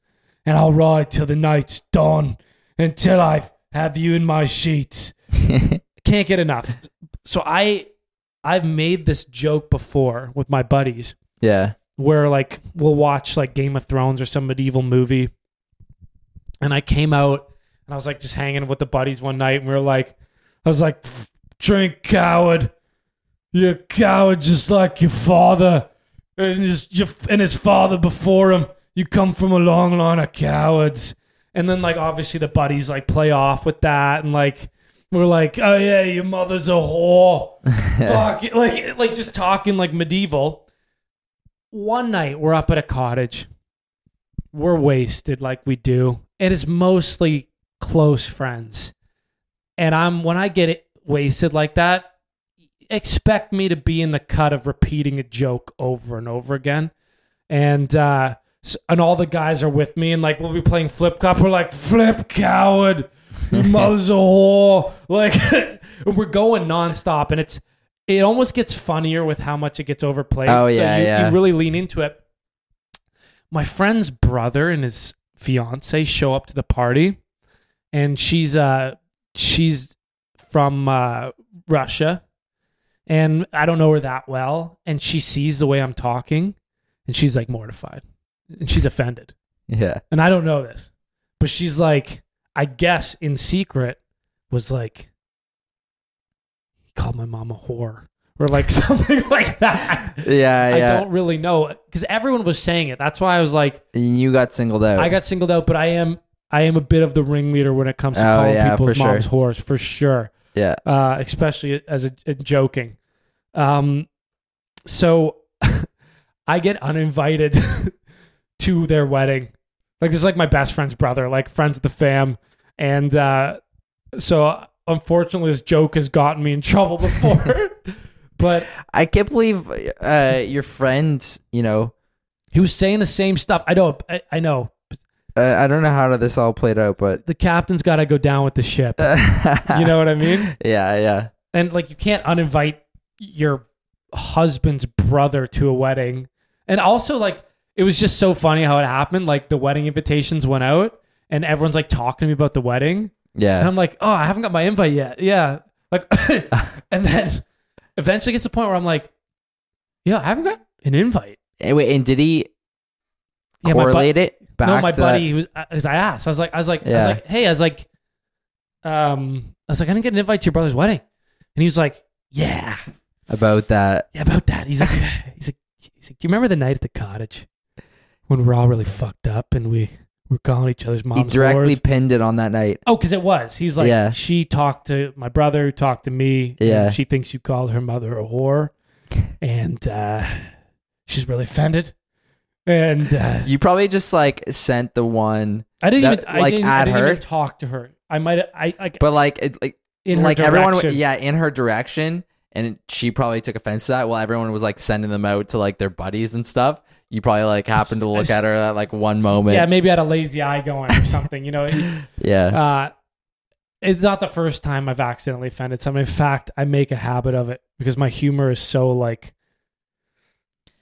and I'll ride till the night's dawn until I have you in my sheets." Can't get enough. So I I've made this joke before with my buddies yeah. where like we'll watch like Game of Thrones or some medieval movie. And I came out and I was like just hanging with the buddies one night and we were like I was like drink coward. You're a coward just like your father and his, your, and his father before him. You come from a long line of cowards. And then like obviously the buddies like play off with that and like we're like, oh yeah, your mother's a whore. Fuck it. like like just talking like medieval one night we're up at a cottage. We're wasted like we do. And it's mostly close friends. And I'm when I get it wasted like that, expect me to be in the cut of repeating a joke over and over again. And uh and all the guys are with me and like we'll be playing flip cup. We're like, flip coward. Mother's a whore. Like we're going nonstop and it's it almost gets funnier with how much it gets overplayed. Oh, so yeah, you, yeah. you really lean into it. My friend's brother and his fiance show up to the party, and she's uh she's from uh, Russia, and I don't know her that well, and she sees the way I'm talking, and she's like mortified, and she's offended, Yeah. and I don't know this, but she's like, I guess in secret, was like, he called my mom a whore. Or like something like that. Yeah. yeah. I don't really know because everyone was saying it. That's why I was like, you got singled out. I got singled out, but I am I am a bit of the ringleader when it comes to Oh, calling yeah, people's for sure. moms whores for sure, Yeah. uh, especially as a, a joking. Um, so I get uninvited to their wedding. Like this is like my best friend's brother, like friends of the fam, and uh, so unfortunately, this joke has gotten me in trouble before. but I can't believe uh, your friend. You know, he was saying the same stuff. I know, I, I know. Uh, I don't know how this all played out, but The captain's got to go down with the ship. you know what I mean? Yeah. Yeah. and like you can't uninvite your husband's brother to a wedding and also like it was just so funny how it happened like the wedding invitations went out and everyone's like talking to me about the wedding and Yeah. i'm like oh i haven't got my invite yet yeah like and then eventually gets to the point where i'm like yeah i haven't got an invite Hey, wait, and did he Yeah, correlate it back no my buddy was because i asked i was like i was like i was like hey i was like um i was like i didn't get an invite to your brother's wedding and he was like yeah about that? Yeah, about that. He's like, he's like, he's like, do you remember the night at the cottage when we were all really fucked up and we were calling each other's moms? he directly pinned it on that night. Oh, because it was. He's like, Yeah. she talked to my brother, talked to me. and Yeah. she thinks you called her mother a whore, and uh, she's really offended. And uh, You probably just like sent the one, I didn't that, even, I like, didn't, I didn't her? even talk to her. I might, have I like but like, it, like, in her like everyone, direction. yeah, in her direction, and she probably took offense to that. While everyone was like sending them out to like their buddies and stuff, you probably like happened to look at her at like one moment. Yeah, maybe I had a lazy eye going or something. You know, yeah, uh, it's not the first time I've accidentally offended someone. In fact, I make a habit of it because my humor is so like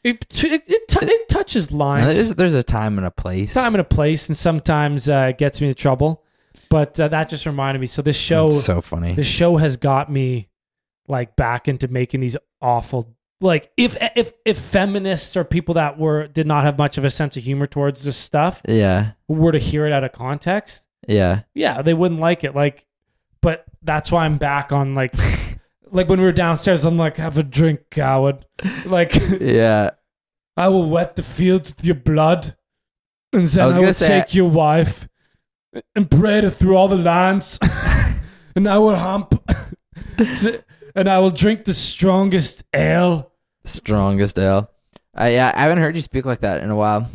it it, it, it touches lines, there's there's a time and a place. time and a place, and sometimes uh, it gets me in trouble. But uh, that just reminded me. So this show, It's so funny. this show has got me like back into making these awful like if if if feminists or people that were did not have much of a sense of humor towards this stuff yeah, were to hear it out of context yeah, yeah they wouldn't like it like but that's why i'm back on like like when we were downstairs i'm like have a drink coward like yeah. i will wet the fields with your blood and I then was i, will say- take your wife and parade her through all the lands and i will hump and i will drink the strongest ale Strongest ale. I yeah, I haven't heard you speak like that in a while.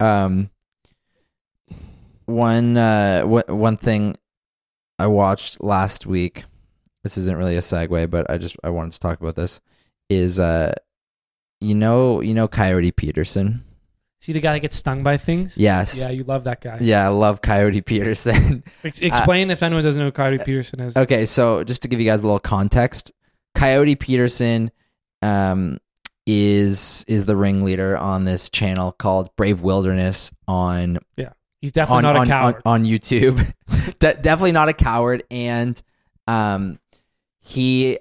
Um, one uh, wh- one thing I watched last week. This isn't really a segue, but I just I wanted to talk about this. Is uh, you know you know Coyote Peterson? see the guy that gets stung by things Yes. yeah you love that guy Yeah, I love Coyote Peterson. Ex- explain if anyone doesn't know who Coyote Peterson is Okay, so just to give you guys a little context, Coyote Peterson um, is is the ringleader on this channel called Brave Wilderness on Yeah. he's definitely on not a on, coward on, on YouTube. De- definitely not a coward, and um, he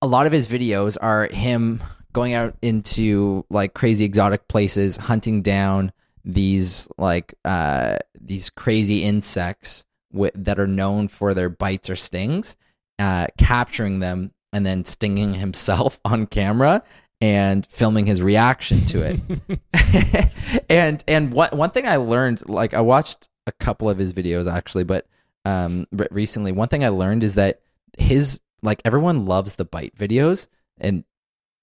a lot of his videos are him going out into like crazy exotic places, hunting down these like uh these crazy insects wi- that are known for their bites or stings, uh, capturing them and then stinging himself on camera and filming his reaction to it. and and what one thing I learned, like I watched a couple of his videos actually, but um re- recently one thing I learned is that his like everyone loves the bite videos and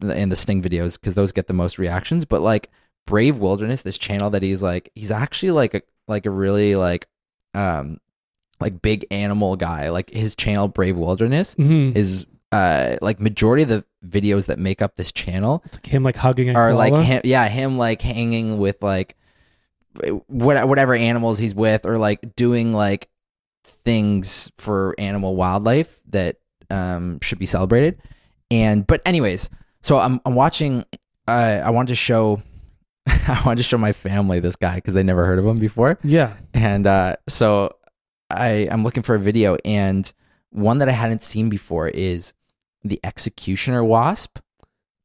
and the sting videos because those get the most reactions, but like Brave Wilderness, this channel that he's like he's actually like a like a really like um like big animal guy. Like his channel Brave Wilderness Mhm. is uh like majority of the videos that make up this channel It's like him like hugging a are like him, yeah, him like hanging with like what whatever animals he's with, or like doing like things for animal wildlife that um should be celebrated. And but anyways, so I'm I'm watching. Uh, I wanted to show. I wanted to show my family this guy because they never heard of him before, yeah and uh, so I I'm looking for a video, and one that I hadn't seen before is the executioner wasp.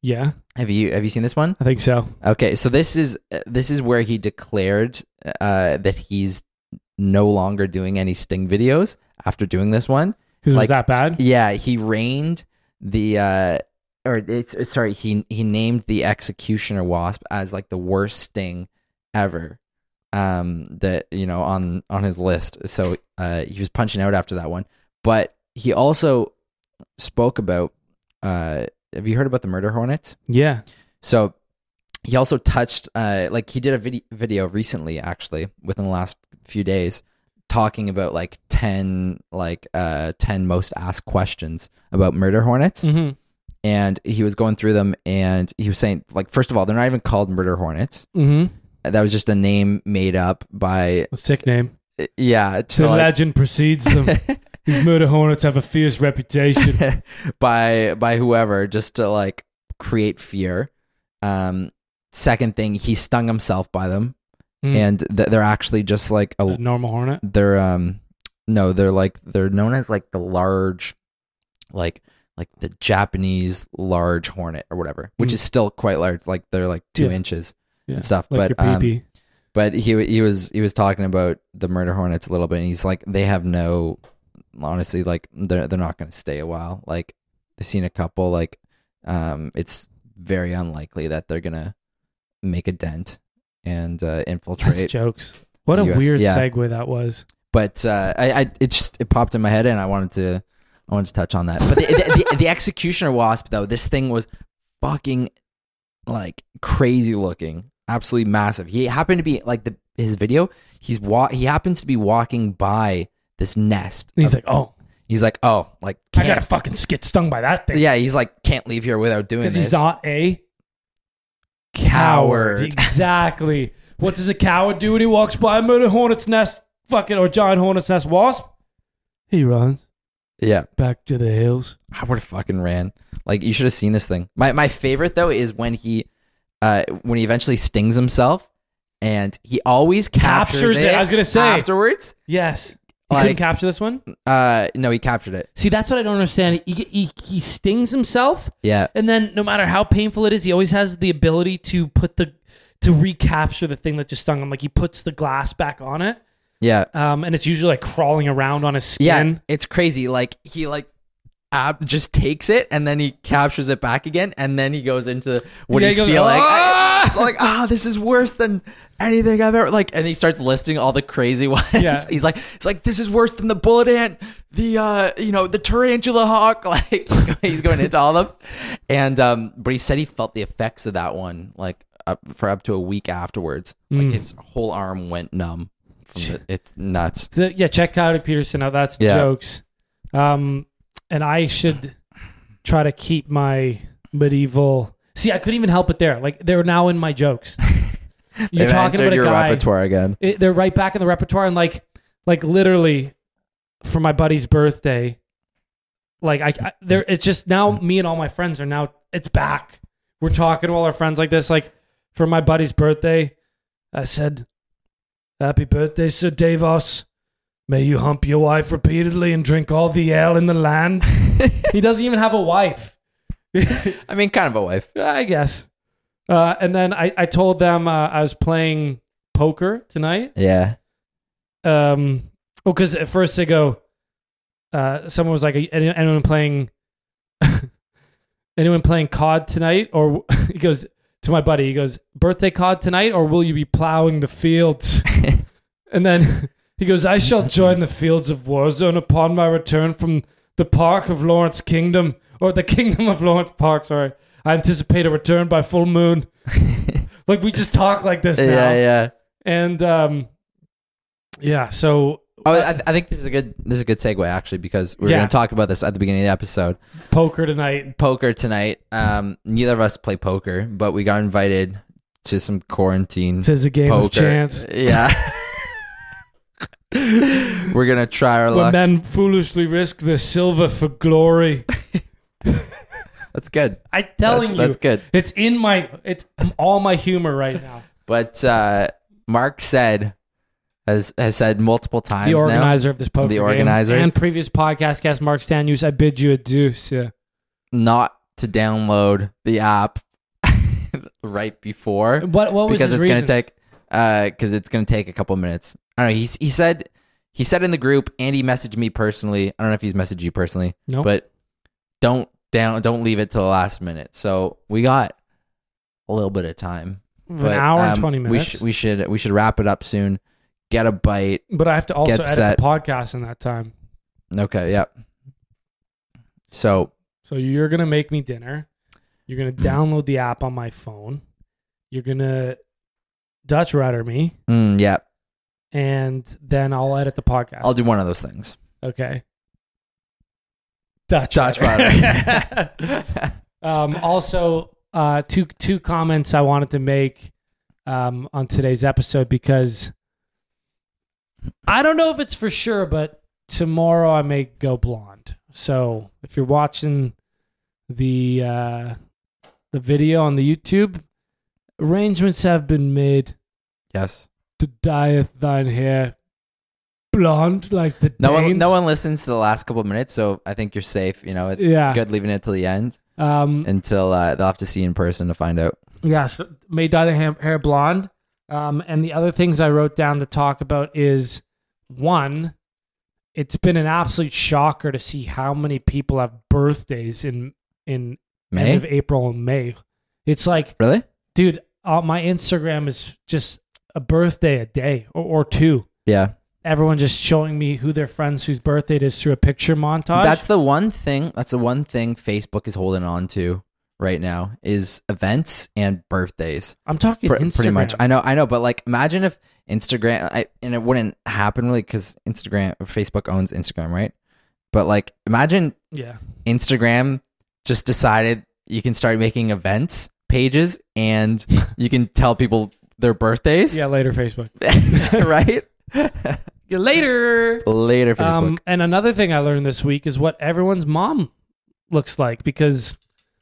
yeah Have you have you seen this one? I think so Okay, so this is this is where he declared uh, that he's no longer doing any sting videos after doing this one. Because Like- was that bad Yeah, he reigned the uh, or it's it's- sorry he he named the executioner wasp as like the worst sting ever. Um, that you know on on his list. So uh, he was punching out after that one, but he also spoke about. Uh, have you heard about the murder hornets? yeah So he also touched, uh, like he did a vid- video recently, actually, within the last few days, talking about like ten, like uh, ten most asked questions about murder hornets, hmm and he was going through them, and he was saying, like, first of all, they're not even called murder hornets. hmm That was just a name made up by, a sick name. Yeah, to the like- legend precedes them. These murder hornets have a fierce reputation. By by whoever just to like create fear. Um, second thing, he stung himself by them, Mm. and th- they're actually just like A a normal hornet they're um no they're like they're known as like the large like like the Japanese large hornet or whatever, which Mm. is still quite large. Like they're like two Yeah. inches yeah. and stuff. like but um, but he he was he was talking about the murder hornets a little bit and he's like they have no honestly like they're they're not going to stay a while like they've seen a couple like um it's very unlikely that they're going to make a dent and uh, That's jokes. What a US weird yeah. segue that was. But uh I, I it just it popped in my head and I wanted to I wanted to touch on that. But the the, the, executioner wasp though this thing was fucking like crazy looking. Absolutely massive. He happened to be like the his video he's wa- he happens to be walking by this nest. And he's of- like oh. He's like oh like I gotta fucking get stung by that thing. Yeah he's like can't leave here without doing this he's not a coward exactly what does a coward do when he walks by a murder hornet's nest fucking or giant hornet's nest wasp He runs Yeah, back to the hills. I would have fucking ran. Like you should have seen this thing. My my favorite though is when he, uh, when he eventually stings himself, and he always captures, Captures it. I was gonna say. afterwards. Yes. Like- couldn't capture this one? Uh, no, he captured it. See, that's what I don't understand. He, he, he stings himself, Yeah, and then no matter how painful it is, he always has the ability to put the to recapture the thing that just stung him. Like he puts the glass back on it, yeah, um, and it's usually like crawling around on his yeah. skin. It's crazy. Like he like. Ab just takes it and then he captures it back again and then he goes into what Yeah, he's he goes, feeling. "Ah!" I- like ah, this is worse than anything I've ever like. And he starts listing all the crazy ones. Yeah. he's like, it's like this is worse than the bullet ant, the uh, you know, the tarantula hawk. Like he's going into all of them. And um, but he said he felt the effects of that one like up for up to a week afterwards. Like Mm. his whole arm went numb. The, it's nuts. So, yeah, check out Peterson out. That's Yeah. jokes. Um, and I should try to keep my medieval. See, I couldn't even help it there. Like they're now in my jokes. You're They've talking entered about a your guy. repertoire again. it, they're right back in the repertoire and like like literally for my buddy's birthday like I, I there it's just now me and all my friends are now it's back we're talking to all our friends like this like for my buddy's birthday i said happy birthday sir davos may you hump your wife repeatedly and drink all the ale in the land. He doesn't even have a wife. I mean, kind of a wife. i guess. Uh, and then I, I told them uh, i was playing poker tonight. Yeah. um oh because at first they go uh someone was like anyone playing anyone playing cod tonight? Or he goes to my buddy he goes birthday cod tonight or will you be plowing the fields? And then he goes i shall join the fields of warzone upon my return from the park of lawrence kingdom or the kingdom of lawrence park sorry i anticipate a return by full moon like we just talk like this now yeah, yeah. and um yeah so Oh, I, I think this is a good this is a good segue actually because we are Yeah. going to talk about this at the beginning of the episode. poker tonight Poker tonight. Um, neither of us play poker, but we got invited to some quarantine says a game poker. of chance Yeah. We're gonna try our when luck. men foolishly risk their silver for glory That's good. i'm telling that's, you that's good. it's in my it's all my humor right now But uh, Mark said has has said multiple times the now. organizer of this poker The game organizer. and previous podcast guest mark stanius i bid you adieu sir. not to download the app right before what what was because his it's going to take uh because it's going to take a couple minutes. I don't know. He he said he said in the group and he messaged me personally. I don't know if he's messaged you personally, Nope. but don't down don't leave it to the last minute. So we got a little bit of time. an But, hour and um, 20 We, minutes sh- we should we should wrap it up soon. Get a bite. but i have to also edit set. the podcast in that time Okay. Yep. So So you're gonna make me dinner. You're gonna download the app on my phone. You're gonna Dutch rudder me, mm, yeah, and then I'll edit the podcast. I'll do one of those things. Okay. Dutch. Dutch rudder. um, also, uh, two two comments I wanted to make um, on today's episode because I don't know if it's for sure, but tomorrow I may go blonde. So if you're watching the uh, the video on the YouTube, arrangements have been made yes. to dyeth thine hair blonde like the No one Danes. no one listens to the last couple of minutes, so I think you're safe. You know, it's Yeah. good leaving it till the end Um, until uh, they'll have to see you in person to find out. Yeah, so may dye the hair, hair blonde. Um, and the other things I wrote down to talk about is one, it's been an absolute shocker to see how many people have birthdays in in May end of April and May. It's like, really? Dude, uh, my Instagram is just a birthday a day or, or two. Yeah. Everyone just showing me who their friends whose birthday it is through a picture montage. That's the one thing. That's the one thing Facebook is holding on to right now is events and birthdays. I'm talking Pr- pretty much. I know. I know. But like, imagine if Instagram. I, and it wouldn't happen really because Instagram, Facebook owns Instagram, right? But like, imagine yeah. Instagram just decided you can start making events pages and you can tell people their birthdays. Yeah, later Facebook. right? Later. Later, Facebook. Um, and another thing I learned this week is what everyone's mom looks like because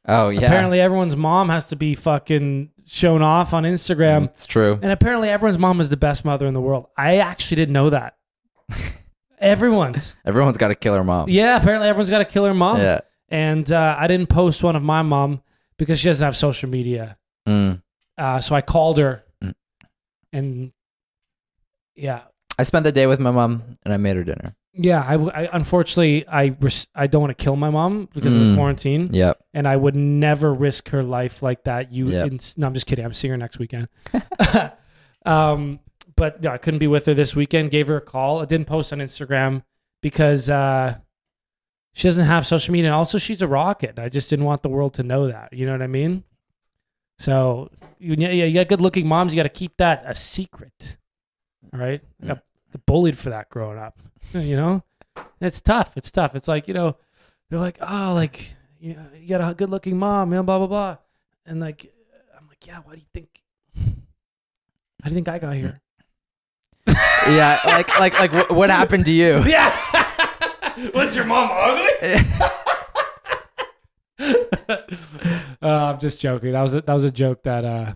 oh yeah, apparently everyone's mom has to be fucking shown off on Instagram. it's true. And apparently everyone's mom is the best mother in the world. I actually didn't know that. everyone's. Everyone's got a killer mom. Yeah, apparently everyone's got a killer mom. Yeah. And uh, I didn't post one of my mom because she doesn't have social media. Mm. Uh, so I called her Mm. and yeah, I spent the day with my mom and I made her dinner. yeah. I, I unfortunately I res- I don't want to kill my mom because of the Mm. quarantine, Yep. and I would never risk her life like that. You, Yep. ins- no, I'm just kidding. I'm seeing her next weekend. um, but yeah, I couldn't be with her this weekend. Gave her a call. I didn't post on Instagram because uh, she doesn't have social media, and also she's a rocket. I just didn't want the world to know that. You know what I mean? So you, yeah, you got good looking moms. You got to keep that a secret. All right. I got mm. bullied for that growing up. You know, it's tough. It's tough. It's like you know, they're like, oh, like you, know, you got a good looking mom, you know, blah blah blah, and like, I'm like, yeah. Why do you think? How do you think I got here? Yeah. Like like like what, what happened to you? Yeah. Was your mom ugly? uh, I'm just joking. That was a, that was a joke that uh,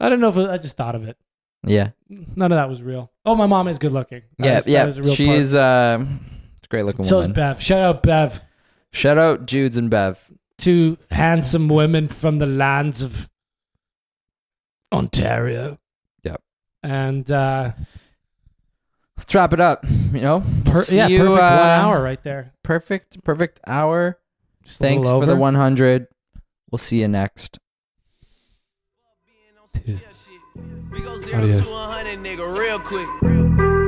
I don't know if it, I just thought of it. yeah. None of that was real. Oh, my mom is good looking. That Yeah. was- yeah. was a real She's uh, it's a great looking part. so is woman. Bev. Shout out Bev. Shout out Jude's and Bev. two handsome women from the lands of Ontario. Yep. And uh, Let's wrap it up. You know. per- See yeah, you, perfect one uh, hour right there. Perfect. Perfect hour. Just Thanks for the 100. We'll see you next. We go zero Adios. to hundred, nigga, real quick.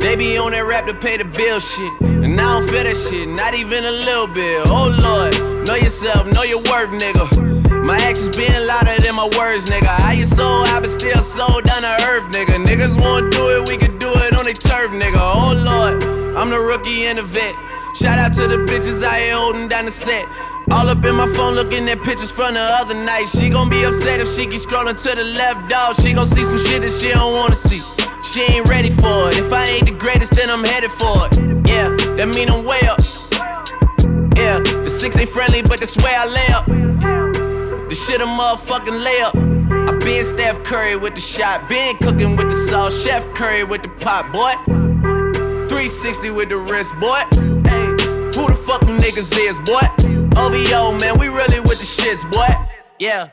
They be on that rap to pay the bill shit. And I don't feel that shit, not even a little bit. Oh Lord, know yourself, know your worth, nigga. My actions being louder than my words, nigga. How you so I been still so down to earth, nigga. Niggas wanna do it, we can do it on their turf, nigga. Oh Lord, I'm the rookie and the vet. Shout out to the bitches out here holding down the set. All up in my phone looking at pictures from the other night. She gon' be upset if she keep scrolling to the left, dog. She gon' see some shit that she don't wanna see. She ain't ready for it. If I ain't the greatest, then I'm headed for it. Yeah, that mean I'm way up. Yeah, the six ain't friendly, but that's where I lay up. Shit a motherfucking layup. I been Steph Curry with the shot, been cooking with the sauce, Chef Curry with the pot, boy. 360 with the wrist, boy. Hey, who the fuck niggas is, boy? OVO, man, we really with the shits, boy. Yeah.